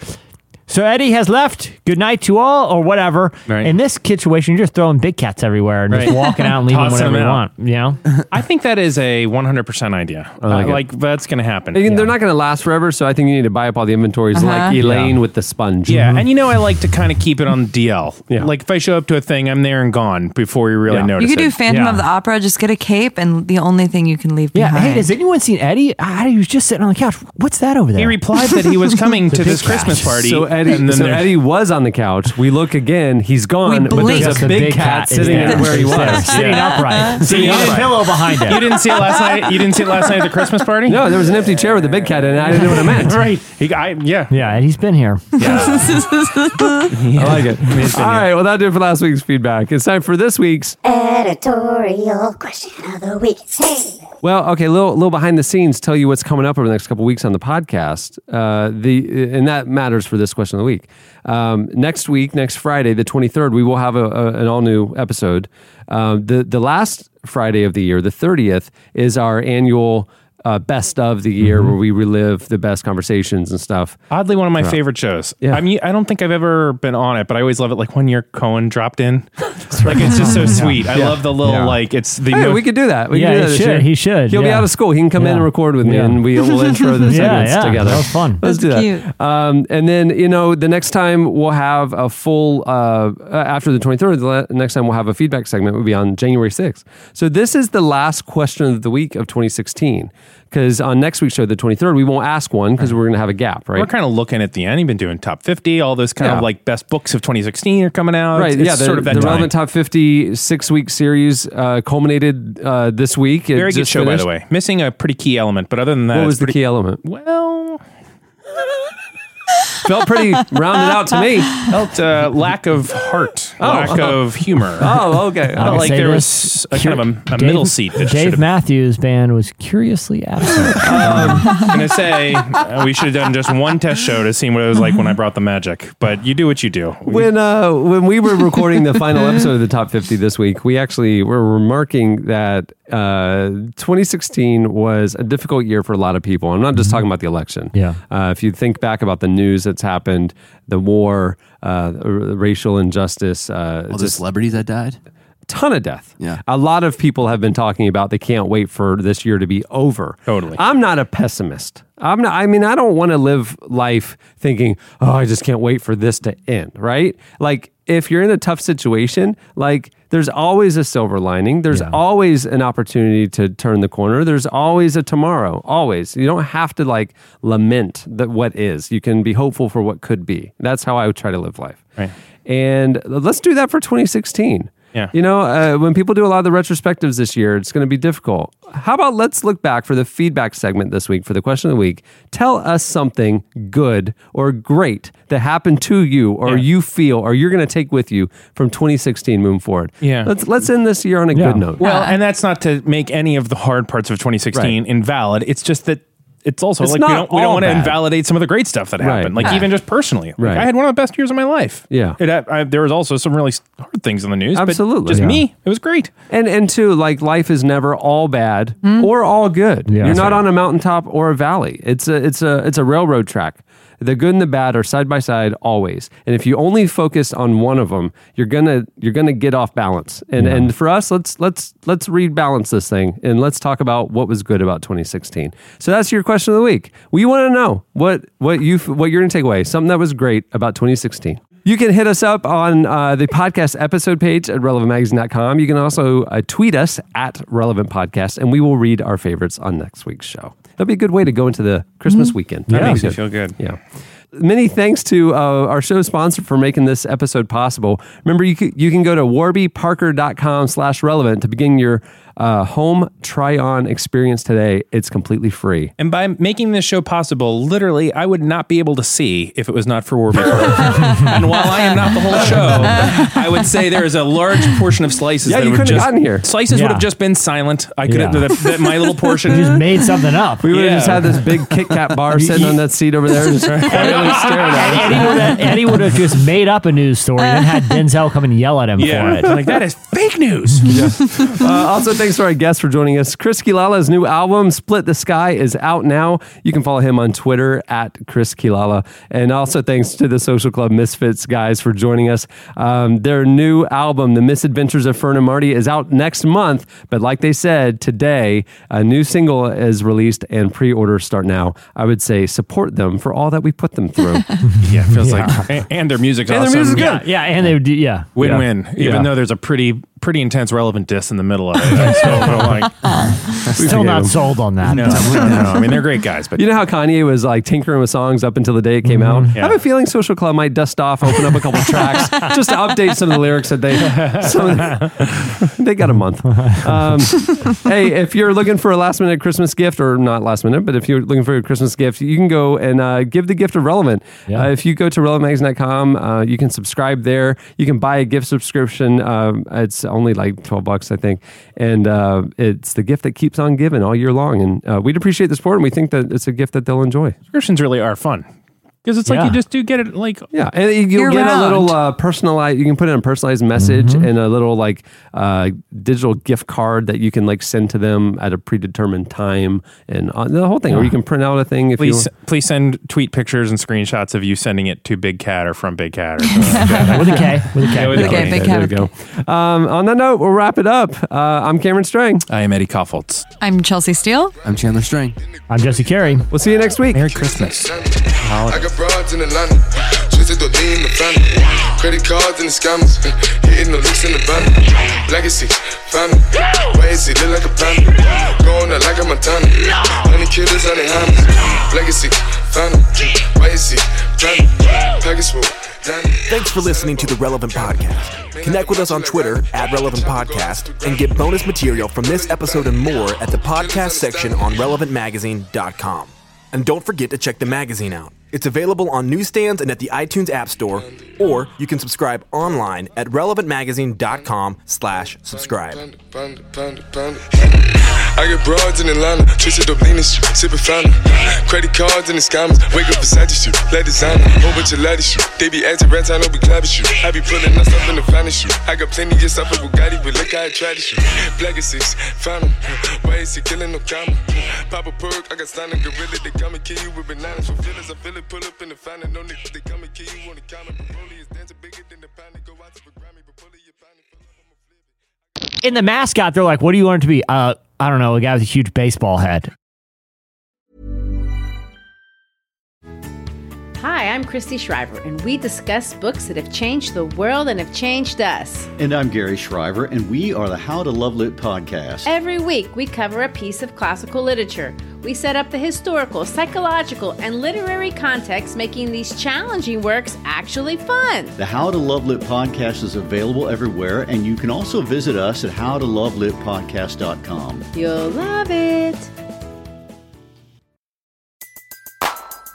So Eddie has left. Good night to all, or whatever. Right. In this situation, you're just throwing big cats everywhere and Right. just walking out and leaving Tossing whatever them you out. want. You know, I think that is a 100% idea. I like like, it. that's going to happen. And They're not going to last forever, so I think you need to buy up all the inventories Uh-huh. like Elaine with the sponge. Yeah, and you know I like to kind of keep it on DL. Yeah. Like if I show up to a thing, I'm there and gone before you really Yeah. notice. You could do it. Phantom Yeah. of the Opera. Just get a cape, and the only thing you can leave yeah. behind. Hey, has anyone seen Eddie? Ah, he was just sitting on the couch. What's that over there? He replied that he was coming to this big. Christmas party. So and Eddie, And then so Eddie was on the couch. We look again. He's gone, but there's a big, big cat, cat sitting there. where he was, there, sitting upright. So you There's a pillow behind him. You didn't see it last night. You didn't see it last night at the Christmas party. No, there was an empty chair with a big cat in it. I didn't know what it meant. right. He, I, yeah. Yeah, and he's been here. I like it. All right, well, that'll do it for last week's feedback. It's time for this week's. Editorial question of the week. Hey. Well, okay, a little, little behind the scenes. Tell you what's coming up over the next couple weeks on the podcast. Uh, the and that matters for this question of the week. Um, next week, next Friday, the twenty third, we will have a, a, an all new episode. Um, the the last Friday of the year, the thirtieth, is our annual. Uh, best of the year where we relive the best conversations and stuff. Oddly, one of my favorite shows. Yeah. I mean, I don't think I've ever been on it, but I always love it. Like one year Cohen dropped in. like it's just so sweet. I Yeah. love the little Yeah. like it's the Hey, we could do that. We Yeah, can do he that this should. He should, He'll be out of school. He can come in and record with me, Yeah. and we will intro the segments yeah. together. That was fun. Let's That's do that. Um, and then you know, the next time we'll have a full uh, after the twenty third. The next time we'll have a feedback segment will be on January sixth. So this is the last question of the week of twenty sixteen. Because on next week's show, the twenty third, we won't ask one because we're going to have a gap, right? We're kind of looking at the end. You've been doing top 50. All those kind Yeah. of like best books of 2016 are coming out. Right, It's yeah. The, sort of that the time. relevant top fifty six week series uh, culminated uh, this week. Very good show, by the way. Missing a pretty key element, but other than that, What was the key element? Well, Felt pretty rounded out to me. Felt uh, lack of heart, Oh. lack of humor. Oh, okay. I'll like say there was a kind of a, a Dave- middle seat that should Dave Matthews Band was curiously absent. I'm gonna say uh, we should have done just one test show to see what it was like when I brought the magic. But you do what you do. When uh, when we were recording the final episode of the top 50 this week, we actually were remarking that uh, 2016 was a difficult year for a lot of people. I'm not just talking about the election. Yeah. Uh, if you think back about the news that's happened, the war, uh, racial injustice, uh, All the just celebrities that died. ton of death. Yeah. A lot of people have been talking about they can't wait for this year to be over. Totally. I'm not a pessimist. I'm not I mean I don't want to live life thinking, "Oh, I just can't wait for this to end," right? Like if you're in a tough situation, like there's always a silver lining. There's always an opportunity to turn the corner. There's always a tomorrow. Always. You don't have to like lament that what is. You can be hopeful for what could be. That's how I would try to live life. Right. And let's do that for 2016. Yeah. You know, uh, when people do a lot of the retrospectives this year, it's going to be difficult. How about let's look back for the feedback segment this week for the question of the week. Tell us something good or great that happened to you or Yeah. you feel or you're going to take with you from 2016 moving forward. Yeah. Let's let's end this year on a Yeah. good note. Well, and that's not to make any of the hard parts of 2016 Right. invalid. It's just that it's also It's like we don't we don't want to invalidate some of the great stuff that Right. happened. Like Yeah. even just personally, like, Right. I had one of the best years of my life. Yeah. It I, there was also some really hard things in the news. but Absolutely. just Yeah. me, it was great. And and two, like life is never all bad hmm. or all good. Yeah. You're not right. on a mountaintop or a valley. It's a it's a it's a railroad track. The good and the bad are side by side always. And if you only focus on one of them, you're gonna you're gonna get off balance. And and for us, let's let's let's rebalance this thing and let's talk about what was good about 2016. So that's your question of the week. We want to know what what you what you're gonna take away. Something that was great about 2016. You can hit us up on uh, the podcast episode page at relevantmagazine.com. You can also uh, tweet us at Relevant Podcast, and we will read our favorites on next week's show. That'd be a good way to go into the Christmas weekend. That Yeah. makes you feel good. Yeah. Many thanks to uh, our show sponsor for making this episode possible. Remember, you can, you can go to warbyparker.com slash relevant to begin your uh, home try-on experience today. It's completely free. And by making this show possible, literally, I would not be able to see if it was not for Warby Parker. and while I am not the whole show, I would say there is a large portion of slices Yeah, that you would couldn't have just gotten here. slices would Yeah. have just been silent. I could Yeah. have that, that my little portion. You just made something up. We would have just had this big Kit Kat bar sitting on that seat over there, just quietly staring at us. Eddie would, have, Eddie would have just made up a news story and had Denzel come and yell at him for it. like that is fake news. Uh, also, thanks to our guests for joining us. Chris Quilala's new album, Split the Sky, is out now. You can follow him on Twitter at Chris Kilala. And also, thanks to the Social Club Misfits guys for joining us. Um, their new album, The Misadventures of Fern and Marty, is out next month. But like they said, today, a new single is released and pre orders start now. I would say support them for all that we put them through. yeah, feels like, and, and their music's And their awesome. music's yeah. good. Yeah, and they would do, yeah. Win-win. Yeah. Even Yeah. though there's a pretty pretty intense relevant diss in the middle of it. I'm still a little like, Still not sold on that. No, no, I mean they're great guys, but You know how Kanye was like tinkering with songs up until the day it came out? I have a feeling Social Club might dust off, open up a couple tracks just to update some of the lyrics that they some of the- they got a month. Um, hey, if you're looking for a last minute Christmas gift, or not last minute, but if you're looking for a Christmas gift, you can go and uh, give the gift of Relevant. Uh, if you go to relevantmagazine.com, uh, you can subscribe there. You can buy a gift subscription. Um, it's only like 12 bucks, I think. And uh, it's the gift that keeps on giving all year long. And uh, we'd appreciate the support, and we think that it's a gift that they'll enjoy. subscriptions really are fun because it's like Yeah. you just do get it like Yeah, and you'll Year get a round. little uh, personalized. You can put in a personalized message and a little like uh, digital gift card that you can like send to them at a predetermined time, and uh, the whole thing. Or you can print out a thing if Please, you. please send tweet pictures and screenshots of you sending it to Big Cat or from Big Cat or something like that. With a K. With a K. Yeah, With a K, Big There we go. Um, on that note, we'll wrap it up. Uh, I'm Cameron Strang. I am Eddie Kaufholz. I'm Chelsea Steele. I'm Chandler String. I'm Jesse Carey. We'll see you next week. Merry Christmas. I got broads in Atlanta, twisted to lean the family. Credit cards and the scammers, hitting the looks in the. Legacy, family, why is look like a panda? Going out like a Montana, honey killers, hammers. Legacy, family, why is panda? Thanks for listening to the Relevant Podcast. Connect with us on Twitter at Relevant Podcast and get bonus material from this episode and more at the podcast section on relevantmagazine.com. And don't forget to check the magazine out. It's available on newsstands and at the iTunes App Store, or you can subscribe online at relevantmagazine.com slash subscribe. I get broads in Atlanta, fountain. Credit cards and the scammers, wake up let. They be acting I be pulling in the finest. I got plenty with Bugatti, but look how I to shoot. Why is he killing no comma? Perk, I got standing gorilla, they come and kill you with bananas. For feelings, I feel pull up in the fountain, no niggas, they come and kill you on the counter. Broly is dancing bigger than the go out to the Grammy, but pull it, you pound. In the mascot, they're like, "What do you want it to be?" Uh, I don't know. A guy with a huge baseball head. Hi, I'm Christy Shriver, and we discuss books that have changed the world and have changed us. And I'm Gary Shriver, and we are the How to Love Lit podcast. Every week, we cover a piece of classical literature. We set up the historical, psychological, and literary context, making these challenging works actually fun. The How to Love Lit podcast is available everywhere, and you can also visit us at howtolovelitpodcast.com. You'll love it.